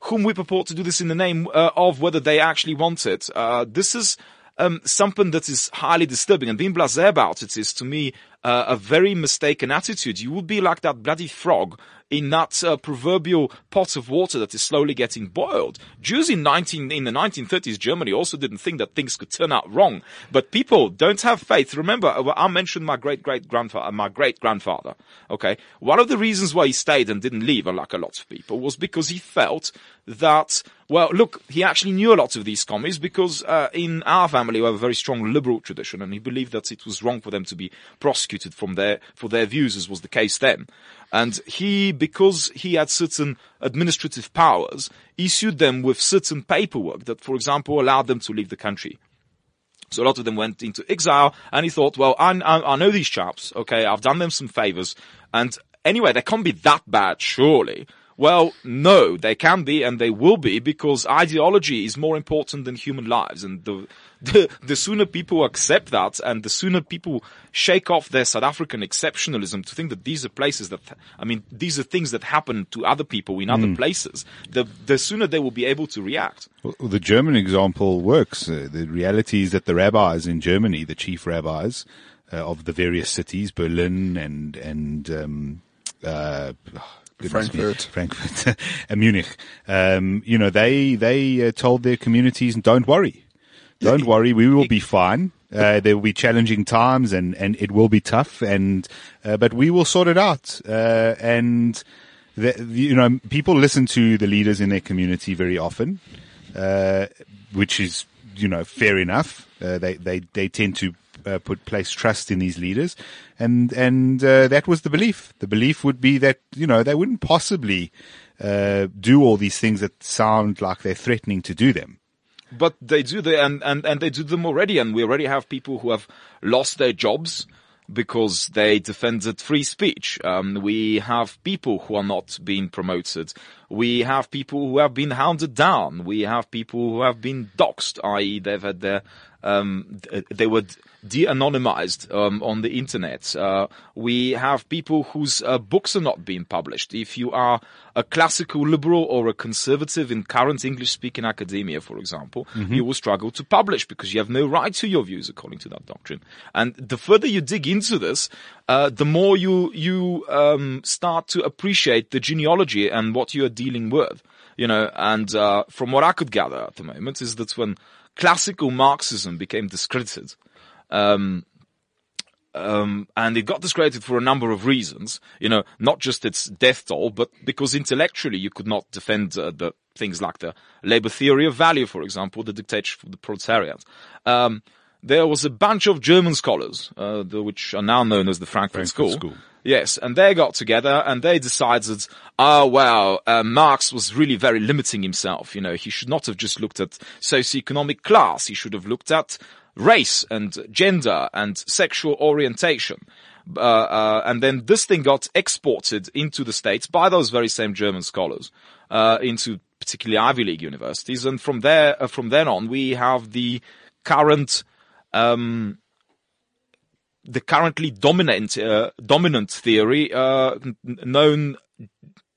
whom we purport to do this in the name uh, of whether they actually want it. Uh, this is um, something that is highly disturbing, and being blasé about it is, to me, uh, a very mistaken attitude. You would be like that bloody frog in that uh, proverbial pot of water that is slowly getting boiled. Jews in 19 in the 1930s Germany also didn't think that things could turn out wrong, but people don't have faith. Remember, uh, I mentioned my great great grandfather, my great grandfather. Okay, one of the reasons why he stayed and didn't leave, unlike a lot of people, was because he felt that well, look, he actually knew a lot of these commies because uh, in our family we have a very strong liberal tradition, and he believed that it was wrong for them to be prosecuted from their for their views, as was the case then. And he, because he had certain administrative powers, issued them with certain paperwork that, for example, allowed them to leave the country. So a lot of them went into exile, and he thought, well, I, I, I know these chaps, okay, I've done them some favors, and anyway, they can't be that bad, surely. Well, no, they can be and they will be because ideology is more important than human lives. And the, the, the sooner people accept that and the sooner people shake off their South African exceptionalism to think that these are places that, I mean, these are things that happen to other people in other places, the, the sooner they will be able to react. Well, the German example works. Uh, the reality is that the rabbis in Germany, the chief rabbis uh, of the various cities, Berlin and and um, uh, goodness me, Frankfurt. Frankfurt, and Munich. Um, you know, they they uh, told their communities, "Don't worry, don't worry, we will be fine." Uh, there will be challenging times, and, and it will be tough, and uh, but we will sort it out. Uh, and the, you know, people listen to the leaders in their community very often, uh, which is you know fair enough. Uh, they they they tend to uh, put place trust in these leaders, and and uh, that was the belief. The belief would be that you know they wouldn't possibly uh, do all these things that sound like they're threatening to do them. But they do the and, and, and they do them already, and we already have people who have lost their jobs because they defended free speech. Um, we have people who are not being promoted. We have people who have been hounded down. We have people who have been doxxed, i.e., they've had their um, they were de-anonymized um, on the internet. Uh, we have people whose uh, books are not being published. If you are a classical liberal or a conservative in current English-speaking academia, for example, you will struggle to publish because you have no right to your views according to that doctrine. And the further you dig into this, uh, the more you you um, start to appreciate the genealogy and what you are dealing with. You know, and uh, from what I could gather at the moment is that when classical Marxism became discredited, um, um, and it got discredited for a number of reasons. You know, not just its death toll, but because intellectually you could not defend uh, the things like the labor theory of value, for example, the dictatorship of the proletariat. Um, there was a bunch of German scholars, uh, the, which are now known as the Frankfurt, Frankfurt School. School. Yes, and they got together and they decided, oh wow, uh, Marx was really very limiting himself. You know, he should not have just looked at socioeconomic class. He should have looked at race and gender and sexual orientation. Uh, uh, and then this thing got exported into the States by those very same German scholars, uh, into particularly Ivy League universities. And from there, uh, from then on, we have the current, um, the currently dominant uh, dominant theory, uh, known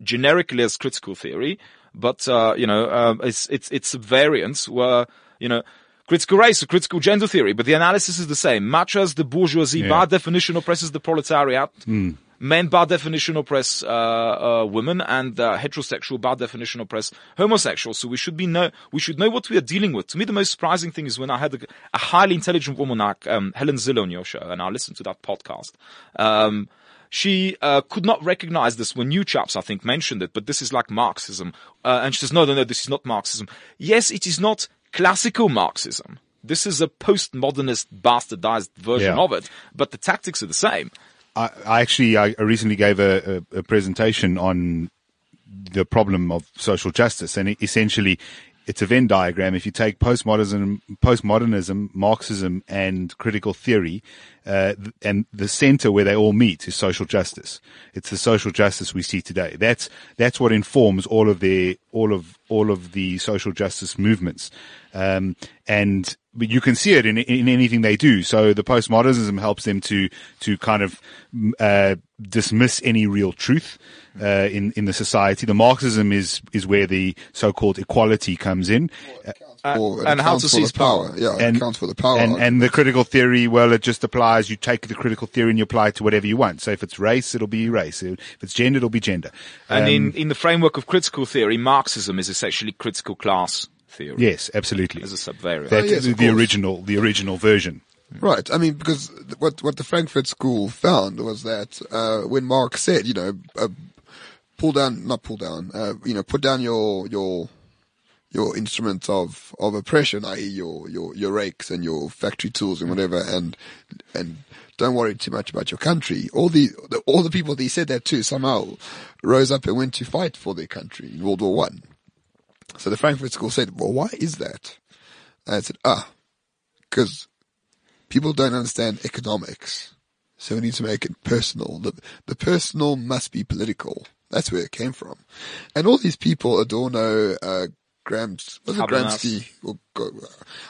generically as critical theory, but uh, you know, um, it's it's it's variants where you know. Critical race or critical gender theory, but the analysis is the same. Much as the bourgeoisie, by definition, oppresses the proletariat, men by definition oppress uh, uh, women, and uh, heterosexual by definition oppress homosexuals. So we should be know we should know what we are dealing with. To me, the most surprising thing is when I had a, a highly intelligent woman like um, Helen Zille on your show, and I listened to that podcast. Um, she uh, could not recognize this when you chaps, I think, mentioned it, but this is like Marxism. Uh, and she says, no, no, no, this is not Marxism. Yes, it is not classical Marxism. This is a postmodernist, bastardized version Yeah. of it, but the tactics are the same. I, I actually I recently gave a, a, a presentation on the problem of social justice, and essentially, it's a Venn diagram. If you take postmodernism, postmodernism, Marxism, and critical theory, uh, and the center where they all meet is social justice. It's the social justice we see today. That's that's what informs all of their all of all of the social justice movements, um, and but you can see it in in anything they do. So the postmodernism helps them to to kind of uh, dismiss any real truth uh, in in the society. The Marxism is is where the so-called equality comes in. Or it and how to seize power. Yeah, it and accounts for the power. and, and the critical theory, well, it just applies. You take the critical theory and you apply it to whatever you want. So if it's race, it'll be race. If it's gender, it'll be gender. And Um, in, in the framework of critical theory, Marxism is essentially critical class theory yes, absolutely. as a subvariant. That's Oh, yes, the, the original, the original version. Right. I mean, because what what the Frankfurt School found was that uh, when Marx said, you know, uh, pull down, not pull down, uh, you know, put down your your your instruments of of oppression, i.e., your your your rakes and your factory tools and whatever, and and don't worry too much about your country. All the, the all the people that he said that to somehow rose up and went to fight for their country in World War One. So the Frankfurt School said, well, why is that? And I said, ah, because people don't understand economics. So we need to make it personal. The, the personal must be political. That's where it came from. And all these people, Adorno, uh, Grams, was it. Gramsci? Or, uh,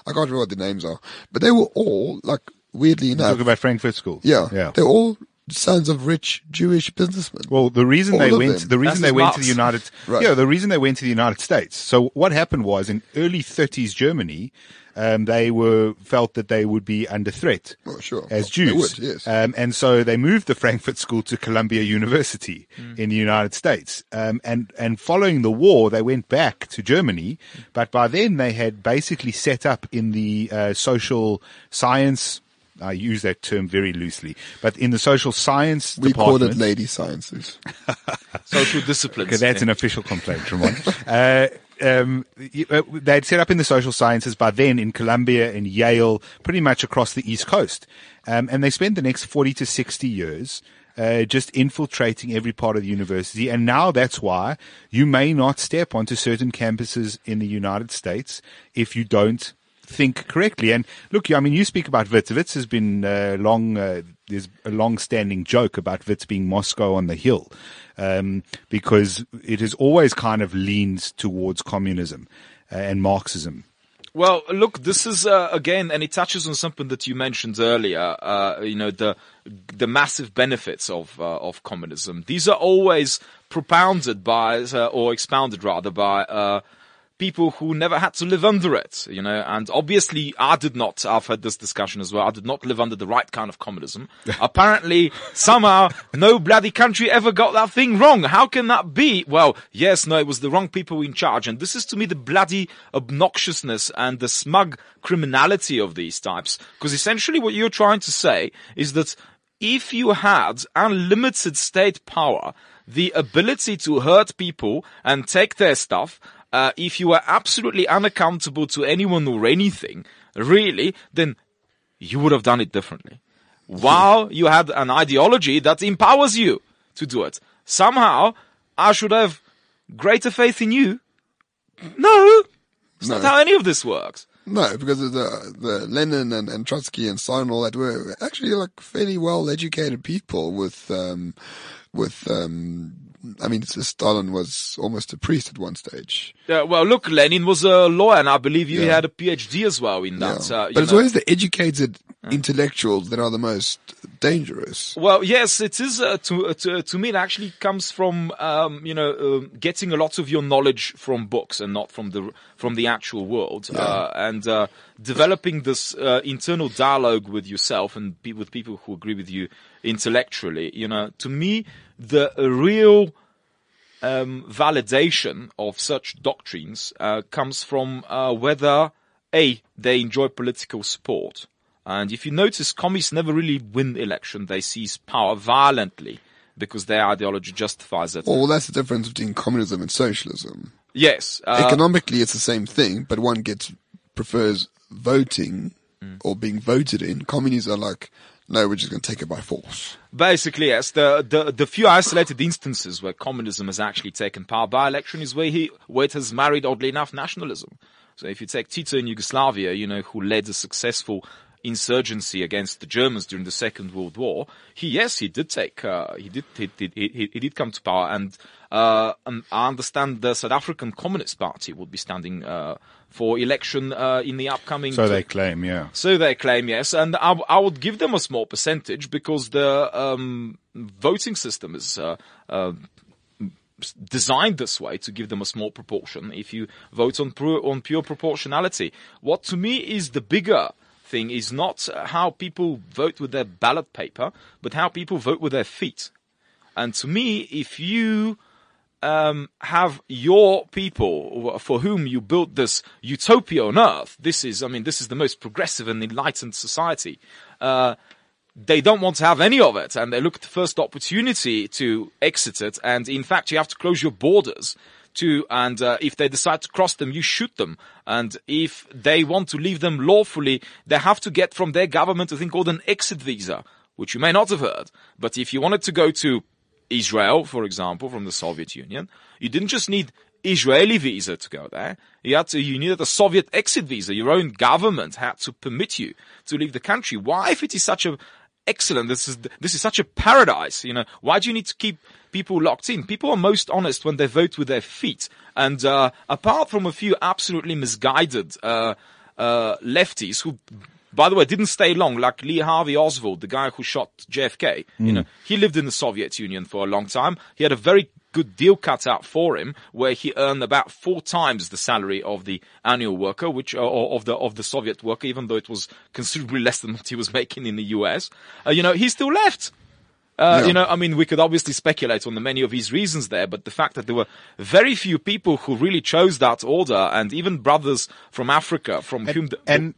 I can't remember what the names are. But they were all, like, weirdly enough, Talking about Frankfurt School. yeah, yeah. they're all sons of rich Jewish businessmen. Well, the reason All they went, them. the reason That's they went to the United, Right. yeah, the reason they went to the United States. So what happened was in early 30s Germany, um, they were felt that they would be under threat Well, sure. as Well, they Jews. would, yes. um, and so they moved the Frankfurt School to Columbia University in the United States. Um, and and following the war, they went back to Germany, but by then they had basically set up in the uh, social science. I use that term very loosely, but in the social science we call department, it lady sciences. Social disciplines. Okay, that's yeah. an official complaint, Roman. uh, um, uh, they'd set up in the social sciences by then in Columbia and Yale, pretty much across the East Coast. Um, and they spent the next 40 to 60 years uh, just infiltrating every part of the university. And now that's why you may not step onto certain campuses in the United States if you don't think correctly. And look, I mean, you speak about Wits. Wits has been uh, long. Uh, there's a long-standing joke about Wits being Moscow on the hill, um, because it has always kind of leaned towards communism uh, and Marxism. Well, look, this is uh, again, and it touches on something that you mentioned earlier. Uh, you know, the the massive benefits of uh, of communism. These are always propounded by, uh, or expounded rather, by uh, people who never had to live under it. You know, and obviously, I did not. I've had this discussion as well. I did not live under the right kind of communism. Apparently, somehow, no bloody country ever got that thing wrong. How can that be? Well, yes, no, it was the wrong people in charge, and this is to me the bloody obnoxiousness and the smug criminality of these types. Because essentially, what you're trying to say is that if you had unlimited state power, the ability to hurt people and take their stuff, uh, if you were absolutely unaccountable to anyone or anything, really, then you would have done it differently. While you had an ideology that empowers you to do it. Somehow, I should have greater faith in you. No, it's not how any of this works. No, because of the the Lenin and, and Trotsky and Stalin and all that were actually like fairly well educated people with um with um I mean Stalin was almost a priest at one stage. Yeah, well, look, Lenin was a lawyer, and I believe you Yeah. had a PhD as well in that. Yeah. Uh, you but it's know. always the educated intellectuals that are the most dangerous. Well, yes, it is. Uh, to, uh, to to me, it actually comes from um, you know um getting a lot of your knowledge from books and not from the from the actual world, uh, and uh, developing this uh, internal dialogue with yourself and be, with people who agree with you intellectually. You know, to me, the real um, validation of such doctrines uh, comes from uh, whether a they enjoy political support, and if you notice, communists never really win election; they seize power violently because their ideology justifies it. Well, that's the difference between communism and socialism. yes, uh, Economically, it's the same thing, but one gets prefers voting or being voted in. Communists are like, no, we're just going to take it by force. Basically, yes. The, the the few isolated instances where communism has actually taken power by election is where he where it has married, oddly enough, nationalism. So if you take Tito in Yugoslavia, you know, who led a successful insurgency against the Germans during the Second World War, he yes he did take uh, he did he, did he, he did come to power, and uh, um, I understand the South African Communist Party would be standing uh, for election uh, in the upcoming. So they claim, yeah. So they claim yes, and I, I would give them a small percentage because the um, voting system is. Uh, uh, designed this way to give them a small proportion if you vote on pure, on pure proportionality. What to me is the bigger thing is not how people vote with their ballot paper, but how people vote with their feet. And to me, if you um, have your people for whom you built this utopia on earth, this is, I mean, this is the most progressive and enlightened society. Uh, they don't want to have any of it and they look at the first opportunity to exit it. And in fact, you have to close your borders and uh, if they decide to cross them, you shoot them. And if they want to leave them lawfully, they have to get from their government a thing called an exit visa, which you may not have heard. But if you wanted to go to Israel, for example, from the Soviet Union, you didn't just need Israeli visa to go there. You had to, you needed a Soviet exit visa. Your own government had to permit you to leave the country. Why, if it is such a excellent, this is, this is such a paradise, you know, why do you need to keep people locked in? People are most honest when they vote with their feet. And, uh, apart from a few absolutely misguided, uh, uh, lefties who by the way, didn't stay long, like Lee Harvey Oswald, the guy who shot JFK. You know, he lived in the Soviet Union for a long time. He had a very good deal cut out for him, where he earned about four times the salary of the annual worker, which or of the of the Soviet worker, even though it was considerably less than what he was making in the U.S. Uh, you know, he still left. Uh, Yeah. You know, I mean, we could obviously speculate on the many of his reasons there, but the fact that there were very few people who really chose that order, and even brothers from Africa, from whom the, and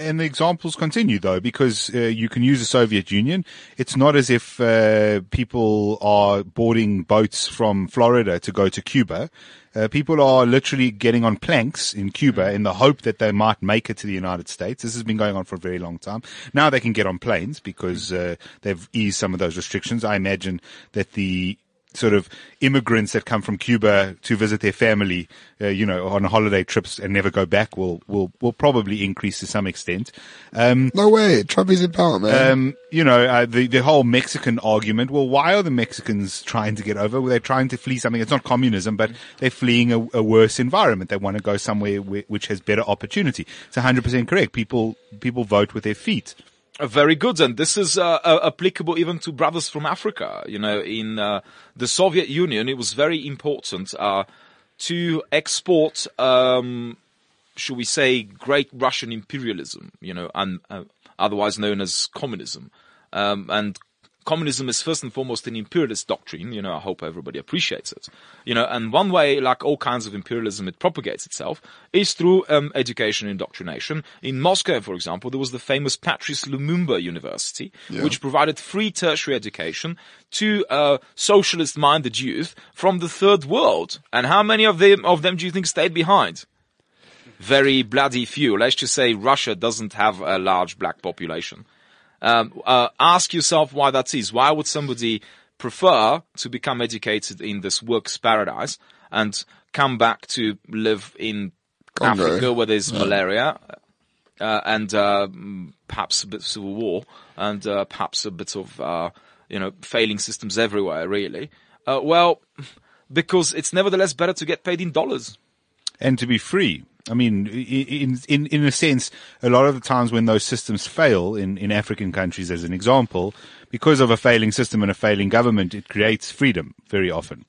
and the examples continue though because uh, you can use the Soviet Union. It's not as if uh, people are boarding boats from Florida to go to Cuba. Uh, people are literally getting on planks in Cuba in the hope that they might make it to the United States. This has been going on for a very long time. Now they can get on planes because uh, they've eased some of those restrictions. I imagine that the sort of immigrants that come from Cuba to visit their family, uh, you know, on holiday trips and never go back will, will, will probably increase to some extent. Um, No way. Trump is in power, man. um, you know, uh, the, the whole Mexican argument. Well, why are the Mexicans trying to get over? Well, they're trying to flee something. It's not communism, but they're fleeing a, a worse environment. They want to go somewhere whi- which has better opportunity. It's 100% correct. People, people vote with their feet. Uh, Very good, and this is uh, uh, applicable even to brothers from Africa. You know, in uh, the Soviet Union, it was very important uh, to export, um, should we say, great Russian imperialism. You know, and uh, otherwise known as communism. Um, and communism is first and foremost an imperialist doctrine. You know, I hope everybody appreciates it. You know, and one way, like all kinds of imperialism, it propagates itself is through um, education indoctrination. In Moscow, for example, there was the famous Patrice Lumumba University, which provided free tertiary education to uh, socialist-minded youth from the third world. And how many of them of them do you think stayed behind? Very bloody few. Let's just say Russia doesn't have a large black population um, uh, ask yourself why that is. Why would somebody prefer to become educated in this works paradise and come back to live in Congo. Africa where there's malaria uh, and uh, perhaps a bit of civil war and uh, perhaps a bit of uh, you know failing systems everywhere? Really, uh, well, because it's nevertheless better to get paid in dollars. and to be free. I mean, in in in a sense, a lot of the times when those systems fail in in African countries, as an example, because of a failing system and a failing government, it creates freedom very often.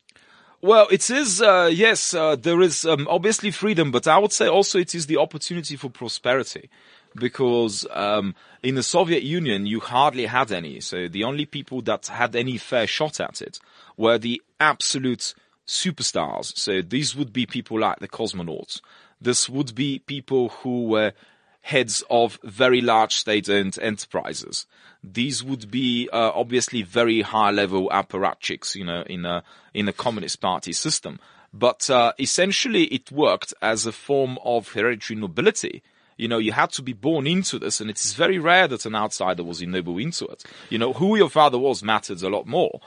Well, it is, uh, yes, uh, there is um, obviously freedom, but I would say also it is the opportunity for prosperity. Because um, in the Soviet Union, you hardly had any. So the only people that had any fair shot at it were the absolute superstars. So these would be people like the cosmonauts. This would be people who were heads of very large state-owned enterprises. These would be uh, obviously very high-level apparatchiks, you know, in a in a communist party system. But uh, essentially, it worked as a form of hereditary nobility. You know, you had to be born into this, and it is very rare that an outsider was ennobled into it. You know, who your father was mattered a lot more.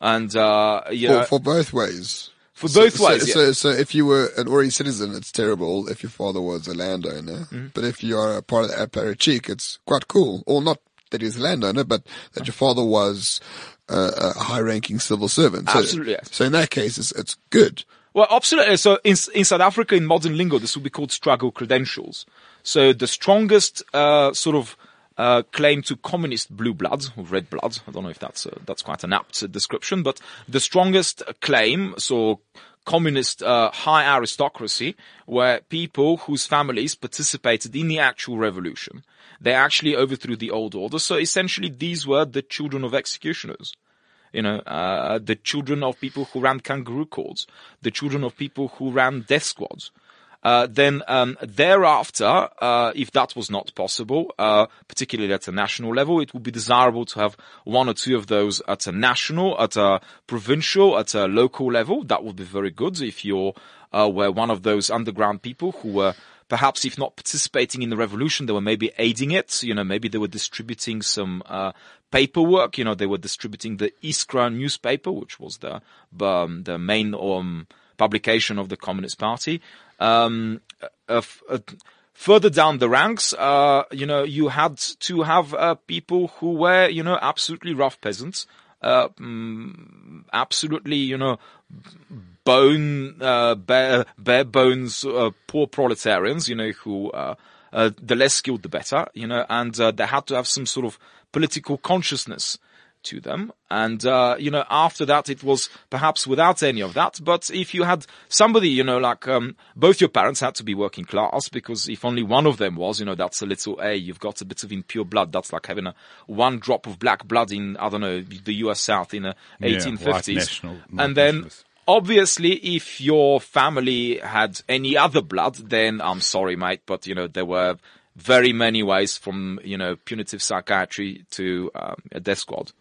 And uh, you know, for, for both ways. For both so, ways, yeah. So, so if you were an Ori citizen, it's terrible if your father was a landowner. Mm-hmm. But if you are a part of the apparatchik, it's quite cool. Or not that he's a landowner, but that your father was uh, a high-ranking civil servant. So, Absolutely, yes. So in that case, it's, it's good. Well, absolutely. So in, in South Africa, in modern lingo, this would be called struggle credentials. So the strongest uh, sort of uh, claim to communist blue blood or red blood. I don't know if that's uh, that's quite an apt uh, description, but the strongest claim, so communist uh, high aristocracy, were people whose families participated in the actual revolution. They actually overthrew the old order. So essentially, these were the children of executioners you know, uh, the children of people who ran kangaroo courts, the children of people who ran death squads. Uh, then um, thereafter, uh, if that was not possible, uh, particularly at a national level, it would be desirable to have one or two of those at a national, at a provincial, at a local level. That would be very good if you uh, were one of those underground people who were perhaps if not participating in the revolution, they were maybe aiding it. You know, maybe they were distributing some uh, paperwork. You know, they were distributing the Iskra newspaper, which was the um, the main um, publication of the Communist Party. Um, uh, uh, further down the ranks, uh, you know, you had to have uh, people who were, you know, absolutely rough peasants. Uh, mm, absolutely, you know, bone, uh, bare, bare bones, poor proletarians, you know, who, the less skilled, the better, you know, and, they had to have some sort of political consciousness to them. And, uh, you know, after that, it was perhaps without any of that. But if you had somebody, you know, like, um, both your parents had to be working class because if only one of them was, you know, that's a little A, you've got a bit of impure blood. That's like having a one drop of black blood in, I don't know, the US South in the Yeah, 1850s. national- and then, obviously, if your family had any other blood, then I'm sorry, mate, but you know, there were very many ways from, you know, punitive psychiatry to um, a death squad.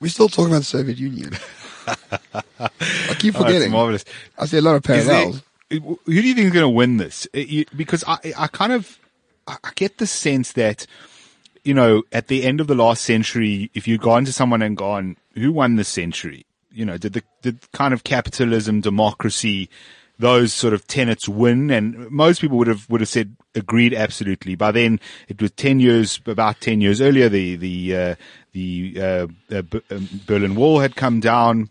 We're still talking about the Soviet Union. I keep Oh, forgetting. marvelous. I see a lot of there- parallels. who do you think is going to win this? Uh, Because I, I kind of, I get the sense that, you know, at the end of the last century, if you'd gone to someone and gone, who won this century? You know, did the, did kind of capitalism, democracy, those sort of tenets win? And most people would have, would have said agreed absolutely. By then, it was 10 years, about 10 years earlier, the, the, uh, the, uh, uh, um, Berlin Wall had come down.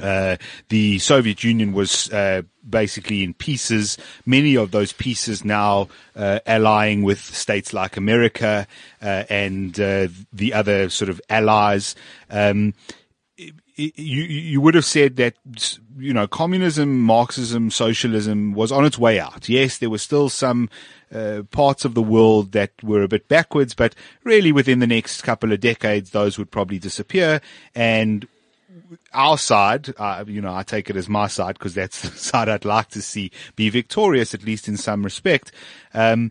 Uh, the Soviet Union was uh, basically in pieces. Many of those pieces now uh, allying with states like America uh, and the other sort of allies. Um, you, you would have said that, you know, communism, Marxism, socialism was on its way out. Yes, there were still some uh, parts of the world that were a bit backwards, but really within the next couple of decades, those would probably disappear. And our side, uh, you know, I take it as my side because that's the side I'd like to see be victorious, at least in some respect, um,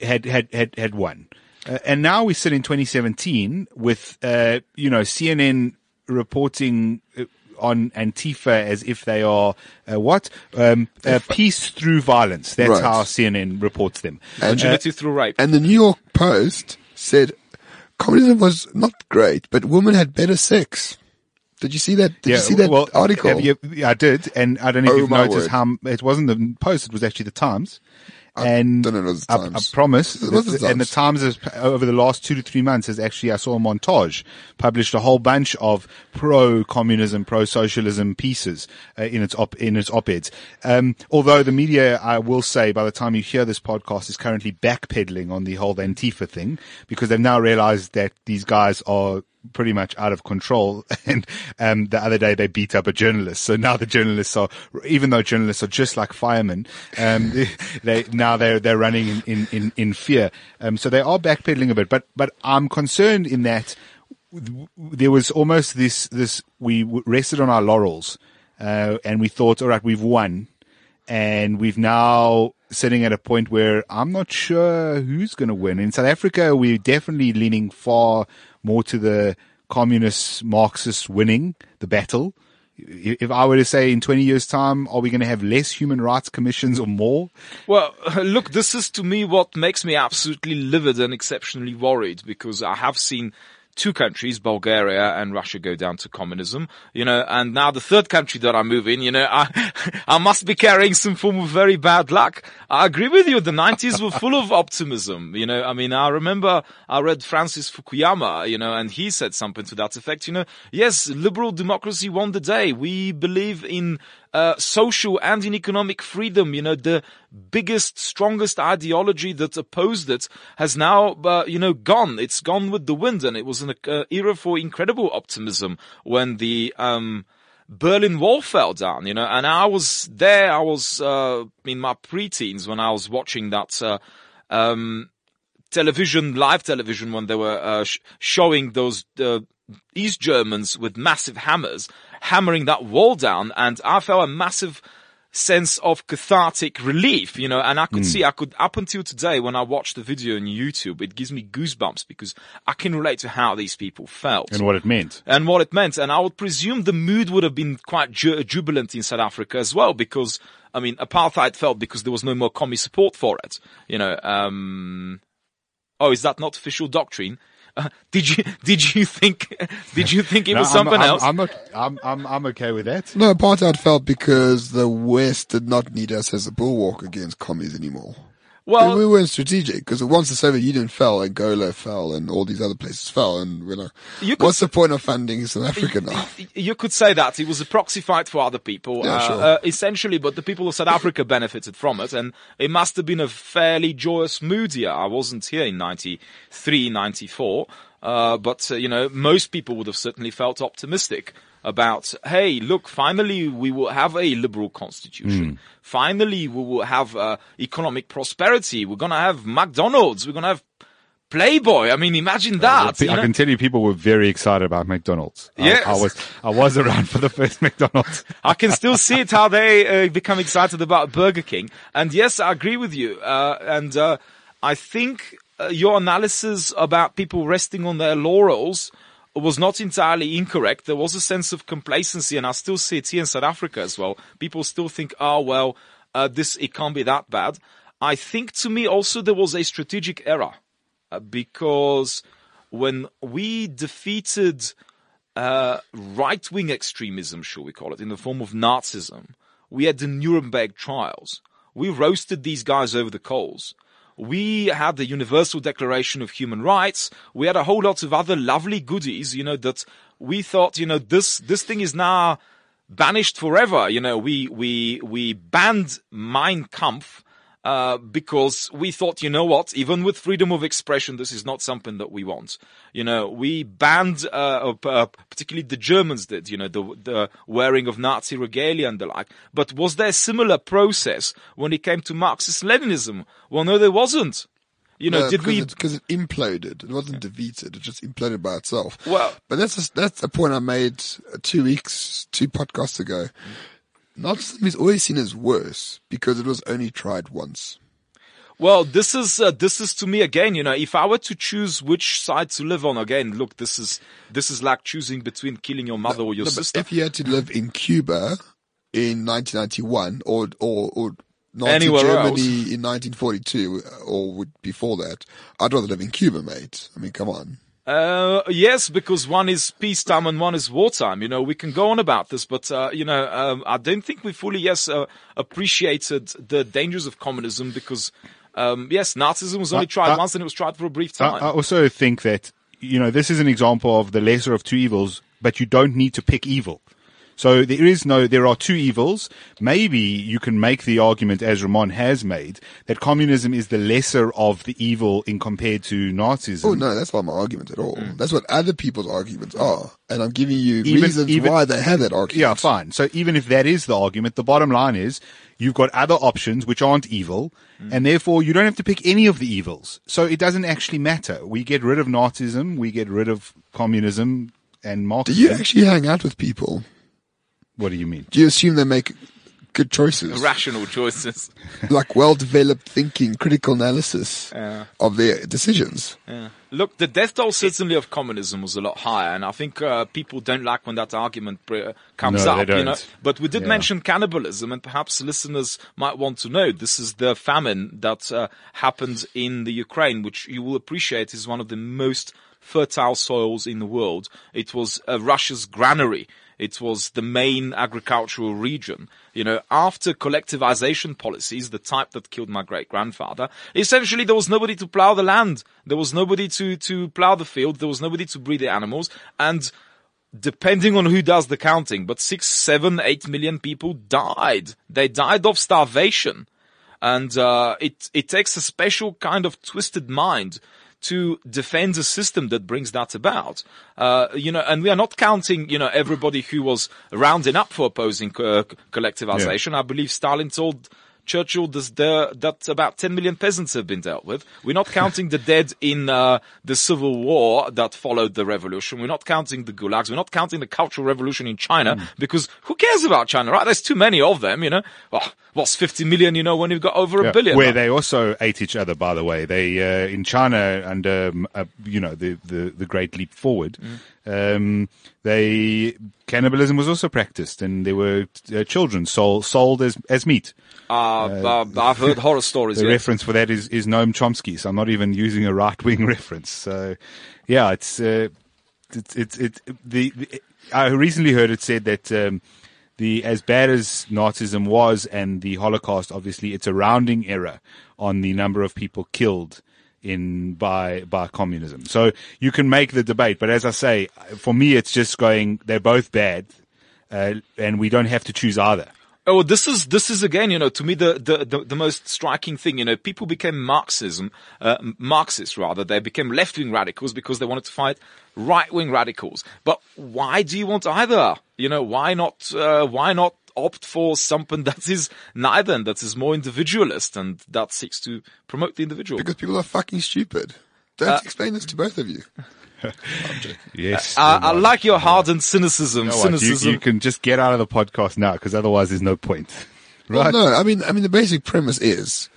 had, had, had, had won. Uh, and now we sit in 2017 with, uh, you know, CNN reporting uh, on Antifa as if they are uh, what um, uh, peace through violence. That's Right. how CNN reports them. Virginity through rape. And the New York Post said communism was not great, but women had better sex. Did you see that? Did you see that well, article? have you- yeah, I did, and I don't know if Oh, you've noticed word. how it wasn't the Post; it was actually the Times. And don't know if it I, I promise, the and the Times has, over the last two to three months has actually, I saw a montage, published a whole bunch of pro-communism, pro-socialism pieces uh, in its op, in its op-eds. Um, although the media, I will say, by the time you hear this podcast, is currently backpedaling on the whole Antifa thing because they've now realized that these guys are pretty much out of control. And um, the other day they beat up a journalist. So now the journalists are, even though journalists are just like firemen, um, they, now they're they're running in in in, in fear. Um, so they are backpedaling a bit. But but I'm concerned in that there was almost this this we rested on our laurels uh, and we thought, all right, we've won, and we've now sitting at a point where I'm not sure who's going to win. In South Africa, we're definitely leaning far more to the communist Marxists winning the battle. If I were to say in 20 years time, are we going to have less human rights commissions or more? Well, look, this is to me what makes me absolutely livid and exceptionally worried because I have seen two countries, Bulgaria and Russia, go down to communism. You know, and now the third country that I move in, you know, I I must be carrying some form of very bad luck. I agree with you. The 90s were full of optimism. You know, I mean, I remember I read Francis Fukuyama, you know, and he said something to that effect. You know, yes, liberal democracy won the day. We believe in uh, social and in economic freedom. You know, the biggest, strongest ideology that opposed it has now, uh, you know, gone. It's gone with the wind, and it was an uh, era for incredible optimism when the um, Berlin Wall fell down. You know, and I was there. I was uh, in my preteens when I was watching that. Uh, um, television, live television, when they were uh, sh- showing those East Germans with massive hammers hammering that wall down, and I felt a massive sense of cathartic relief, you know, and I could see, I could, up until today, when I watch the video on YouTube, it gives me goosebumps because I can relate to how these people felt And what it meant. and what it meant. And I would presume the mood would have been quite ju- jubilant in South Africa as well, because I mean, apartheid fell because there was no more commie support for it. You know, um, oh, is that not official doctrine? Uh, did you did you think did you think it No, was I'm- something I'm, else? I'm, not, I'm, I'm, I'm okay with that. No, apartheid fell because the West did not need us as a bulwark against commies anymore. Well, we weren't strategic because once the Soviet Union fell, Angola fell, and all these other places fell, and you know, You could what's the point of funding South Africa now? you could say that it was a proxy fight for other people, Yeah, uh, sure. uh, essentially. But the people of South Africa benefited from it, and it must have been a fairly joyous mood here. I wasn't here in 93, 94, uh, but uh, you know, most people would have certainly felt optimistic about, hey, look, finally we will have a liberal constitution. Hmm. Finally, we will have uh, economic prosperity. We're gonna have McDonald's. We're gonna have Playboy. I mean, imagine that. I you know? can tell you people were very excited about McDonald's. I- Yes. I, was, I was around for the first McDonald's. I can still see it how they uh, become excited about Burger King. And yes, I agree with you. Uh, and uh, I think uh, your analysis about people resting on their laurels was not entirely incorrect. There was a sense of complacency, and I still see it here in South Africa as well. People still think, "Oh well, uh, this it can't be that bad." I think to me also there was a strategic error uh, because when we defeated uh, right wing extremism, shall we call it, in the form of Nazism. We had the Nuremberg trials. We roasted these guys over the coals. We had the Universal Declaration of Human Rights. We had a whole lot of other lovely goodies, you know, that we thought, you know, this, this thing is now banished forever. You know, we, we, we banned Mein Kampf, uh, because we thought, you know what, even with freedom of expression, this is not something that we want. You know, we banned, uh, uh, particularly the Germans did, you know, the, the wearing of Nazi regalia and the like. But was there a similar process when it came to Marxist-Leninism? Well, no, there wasn't. You know, did we, Because it, imploded. It wasn't defeated. It just imploded by itself. Well- but that's a, that's a point I made uh, two weeks, two podcasts ago. Nazism is always seen as worse because it was only tried once. Well, this is uh, this is to me again. You know, if I were to choose which side to live on, again, look, this is this is like choosing between killing your mother or your No, sister. if you had to live in Cuba in 1991 or or or Nazi Anywhere Germany else. in 1942 or before that, I'd rather live in Cuba, mate. I mean, come on. Uh, yes, because one is peacetime and one is wartime. You know, we can go on about this, but uh, you know, um, I don't think we fully, yes, uh, appreciated the dangers of communism because, um, yes, Nazism was only tried once and it was tried for a brief time. I also think that, you know, this is an example of the lesser of two evils, but you don't need to pick evil. So there is no, there are two evils. Maybe you can make the argument, as Roman has made, that communism is the lesser of the evil in compared to Nazism. Oh no, that's not my argument at all. That's what other people's arguments are, and I'm giving you Mm. Even- reasons even- why they have that argument. Yeah, fine. So even if that is the argument, the bottom line is you've got other options which aren't evil, and therefore you don't have to pick any of the evils. So it doesn't actually matter. We get rid of Nazism, we get rid of communism and Do you actually hang out with people? What do you mean? Do you assume they make good choices, Rational choices. like well-developed thinking, critical analysis Yeah. of their decisions? Yeah. Look, the death toll certainly of communism was a lot higher, and I think uh, people don't like when that argument uh, comes No, up. You know, but we did Yeah. mention cannibalism, and perhaps listeners might want to know this is the famine that uh, happened in the Ukraine, which you will appreciate is one of the most fertile soils in the world. It was uh, Russia's granary. It was the main agricultural region. You know, after collectivization policies, the type that killed my great grandfather, essentially there was nobody to plow the land. There was nobody to, to plow the field. There was nobody to breed the animals. And depending on who does the counting, but six, seven, eight million people died. They died of starvation. And, uh, it, it takes a special kind of twisted mind to defend a system that brings that about. Uh, you know, and we are not counting, you know, everybody who was rounding up for opposing uh, collectivization. I believe Stalin told Churchill does the, that about 10 million peasants have been dealt with. We're not counting the dead in uh, the civil war that followed the revolution. We're not counting the gulags. We're not counting the cultural revolution in China Mm. because who cares about China, right? There's too many of them, you know. Well, what's 50 million, you know, when you've got over a Yeah, billion? Where right? they also ate each other, by the way. They uh, in China under um, uh, you know the, the the Great Leap Forward. Um, they cannibalism was also practiced, and there were uh, children sold sold as as meat. uh, uh, I've heard horror stories. The yes. reference for that is, is Noam Chomsky, so I'm not even using a right wing reference. So, yeah, it's, uh, it's, it's, it's, the, the, I recently heard it said that, um, the, as bad as Nazism was and the Holocaust, obviously it's a rounding error on the number of people killed in, by, by communism. So you can make the debate, but as I say, for me, it's just going, they're both bad, uh, and we don't have to choose either. Oh, this is this is again, you know, to me the the the, the most striking thing. You know, people became Marxism, uh, Marxists rather. They became left wing radicals because they wanted to fight right wing radicals. But why do you want either? You know, why not? Uh, why not opt for something that is neither and that is more individualist and that seeks to promote the individual? Because people are fucking stupid. Don't Uh, explain this to both of you. Yes. I, I like your hardened cynicism. You know what? You- You, can just get out of the podcast now because otherwise there's no point. Well, Right? no, I mean, I mean, the basic premise is,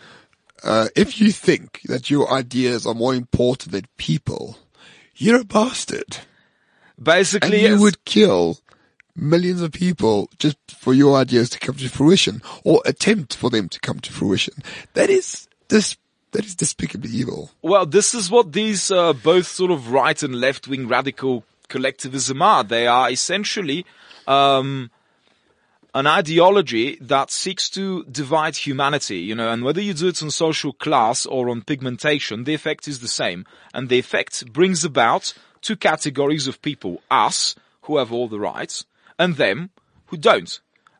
uh, if you think that your ideas are more important than people, you're a bastard. And Basically, you yes. would kill millions of people just for your ideas to come to fruition or attempt for them to come to fruition. That is this, that is despicably evil. Well, this is what these uh, both sort of right and left wing radical collectivism are. They are essentially um, an ideology that seeks to divide humanity, you know, and whether you do it on social class or on pigmentation, the effect is the same. And the effect brings about two categories of people. Us, who have all the rights, and them, who don't.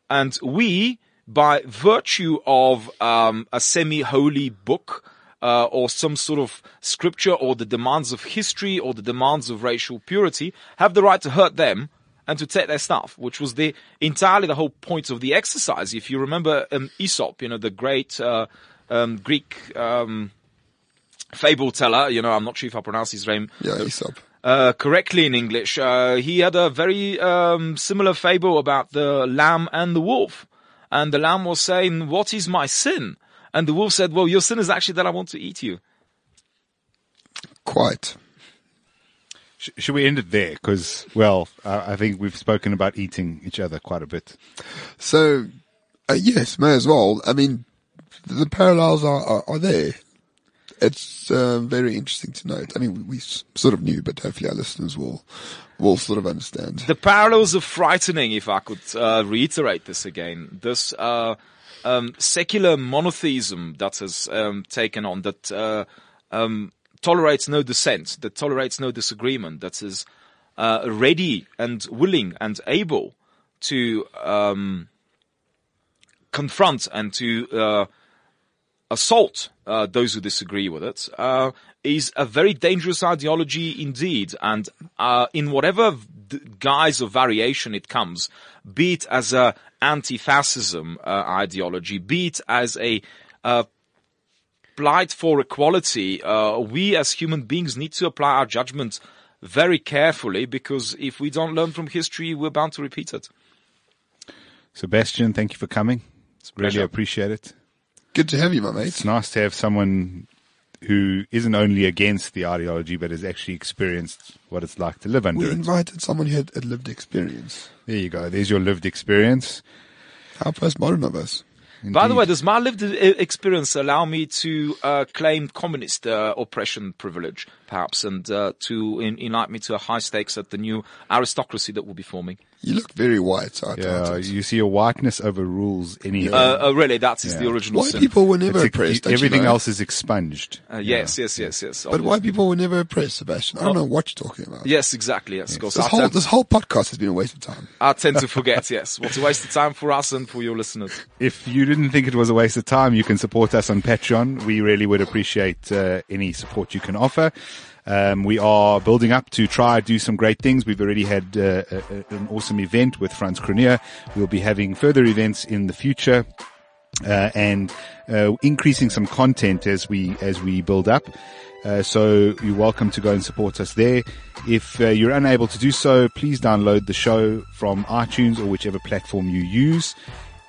And we, by virtue of um, a semi-holy book, uh, or some sort of scripture, or the demands of history, or the demands of racial purity, have the right to hurt them and to take their stuff, which was the entirely the whole point of the exercise. If you remember um, Aesop, you know, the great uh, um, Greek um, fable teller, you know, I'm not sure if I pronounce his name Yeah, Aesop. uh, correctly in English. Uh, he had a very um, similar fable about the lamb and the wolf. And the lamb was saying, what is my sin? And the wolf said, well, your sin is actually that I want to eat you. Quite. Sh- should we end it there? Because, well, I I think we've spoken about eating each other quite a bit. So, uh, yes, may as well. I mean, the parallels are, are, are there. It's uh, very interesting to note. I mean, we, we sort of knew, but hopefully our listeners will will sort of understand. The parallels are frightening, if I could uh, reiterate this again. This uh, um, secular monotheism that has um, taken on, that uh, um, tolerates no dissent, that tolerates no disagreement, that is uh, ready and willing and able to um, confront and to uh, assault uh, those who disagree with it uh, is a very dangerous ideology indeed. And uh, in whatever guise or variation it comes, be it as a anti-fascism uh, ideology, be it as a uh, plight for equality, uh, we as human beings need to apply our judgment very carefully because if we don't learn from history, we're bound to repeat it. Sebastian, thank you for coming. It's Really pleasure. appreciate it. Good to have you, my mate. It's nice to have someone who isn't only against the ideology, but has actually experienced what it's like to live under We it. invited someone who had a lived experience. There you go. There's your lived experience. How postmodern of us. By the way, does my lived experience allow me to uh, claim communist uh, oppression privilege, perhaps, and uh, to in- invite me to a high stakes at the new aristocracy that will be forming? You look very white. I Yeah, you see, your whiteness overrules any. Uh, uh, really, that is the original White sin. people were never It's oppressed. don't you everything know? else is expunged. Uh, yes, yes, yes, yes. But white people were never oppressed, Sebastian. I don't know what you're talking about. Yes, exactly. Yes, of course. This I, whole tend, this whole podcast has been a waste of time. I tend to forget. Yes, what's a waste of time for us and for your listeners. If you didn't think it was a waste of time, you can support us on Patreon. We really would appreciate uh, any support you can offer. Um, we are building up to try do some great things. We've already had uh, a, an awesome event with Frans Cronje. We'll be having further events in the future. uh, and uh, increasing some content as we as we build up. Uh, so you're welcome to go and support us there. If uh, you're unable to do so, please download the show from iTunes or whichever platform you use.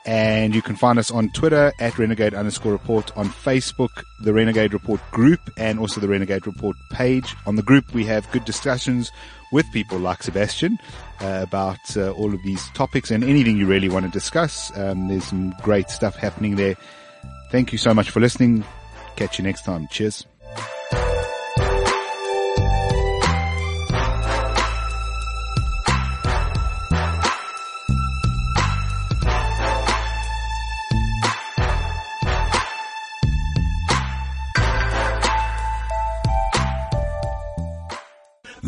And you can find us on Twitter at Renegade underscore report, on Facebook, the Renegade Report group, and also the Renegade Report page. On the group, we have good discussions with people like Sebastian uh, about uh, all of these topics and anything you really want to discuss. Um, there's some great stuff happening there. Thank you so much for listening. Catch you next time. Cheers.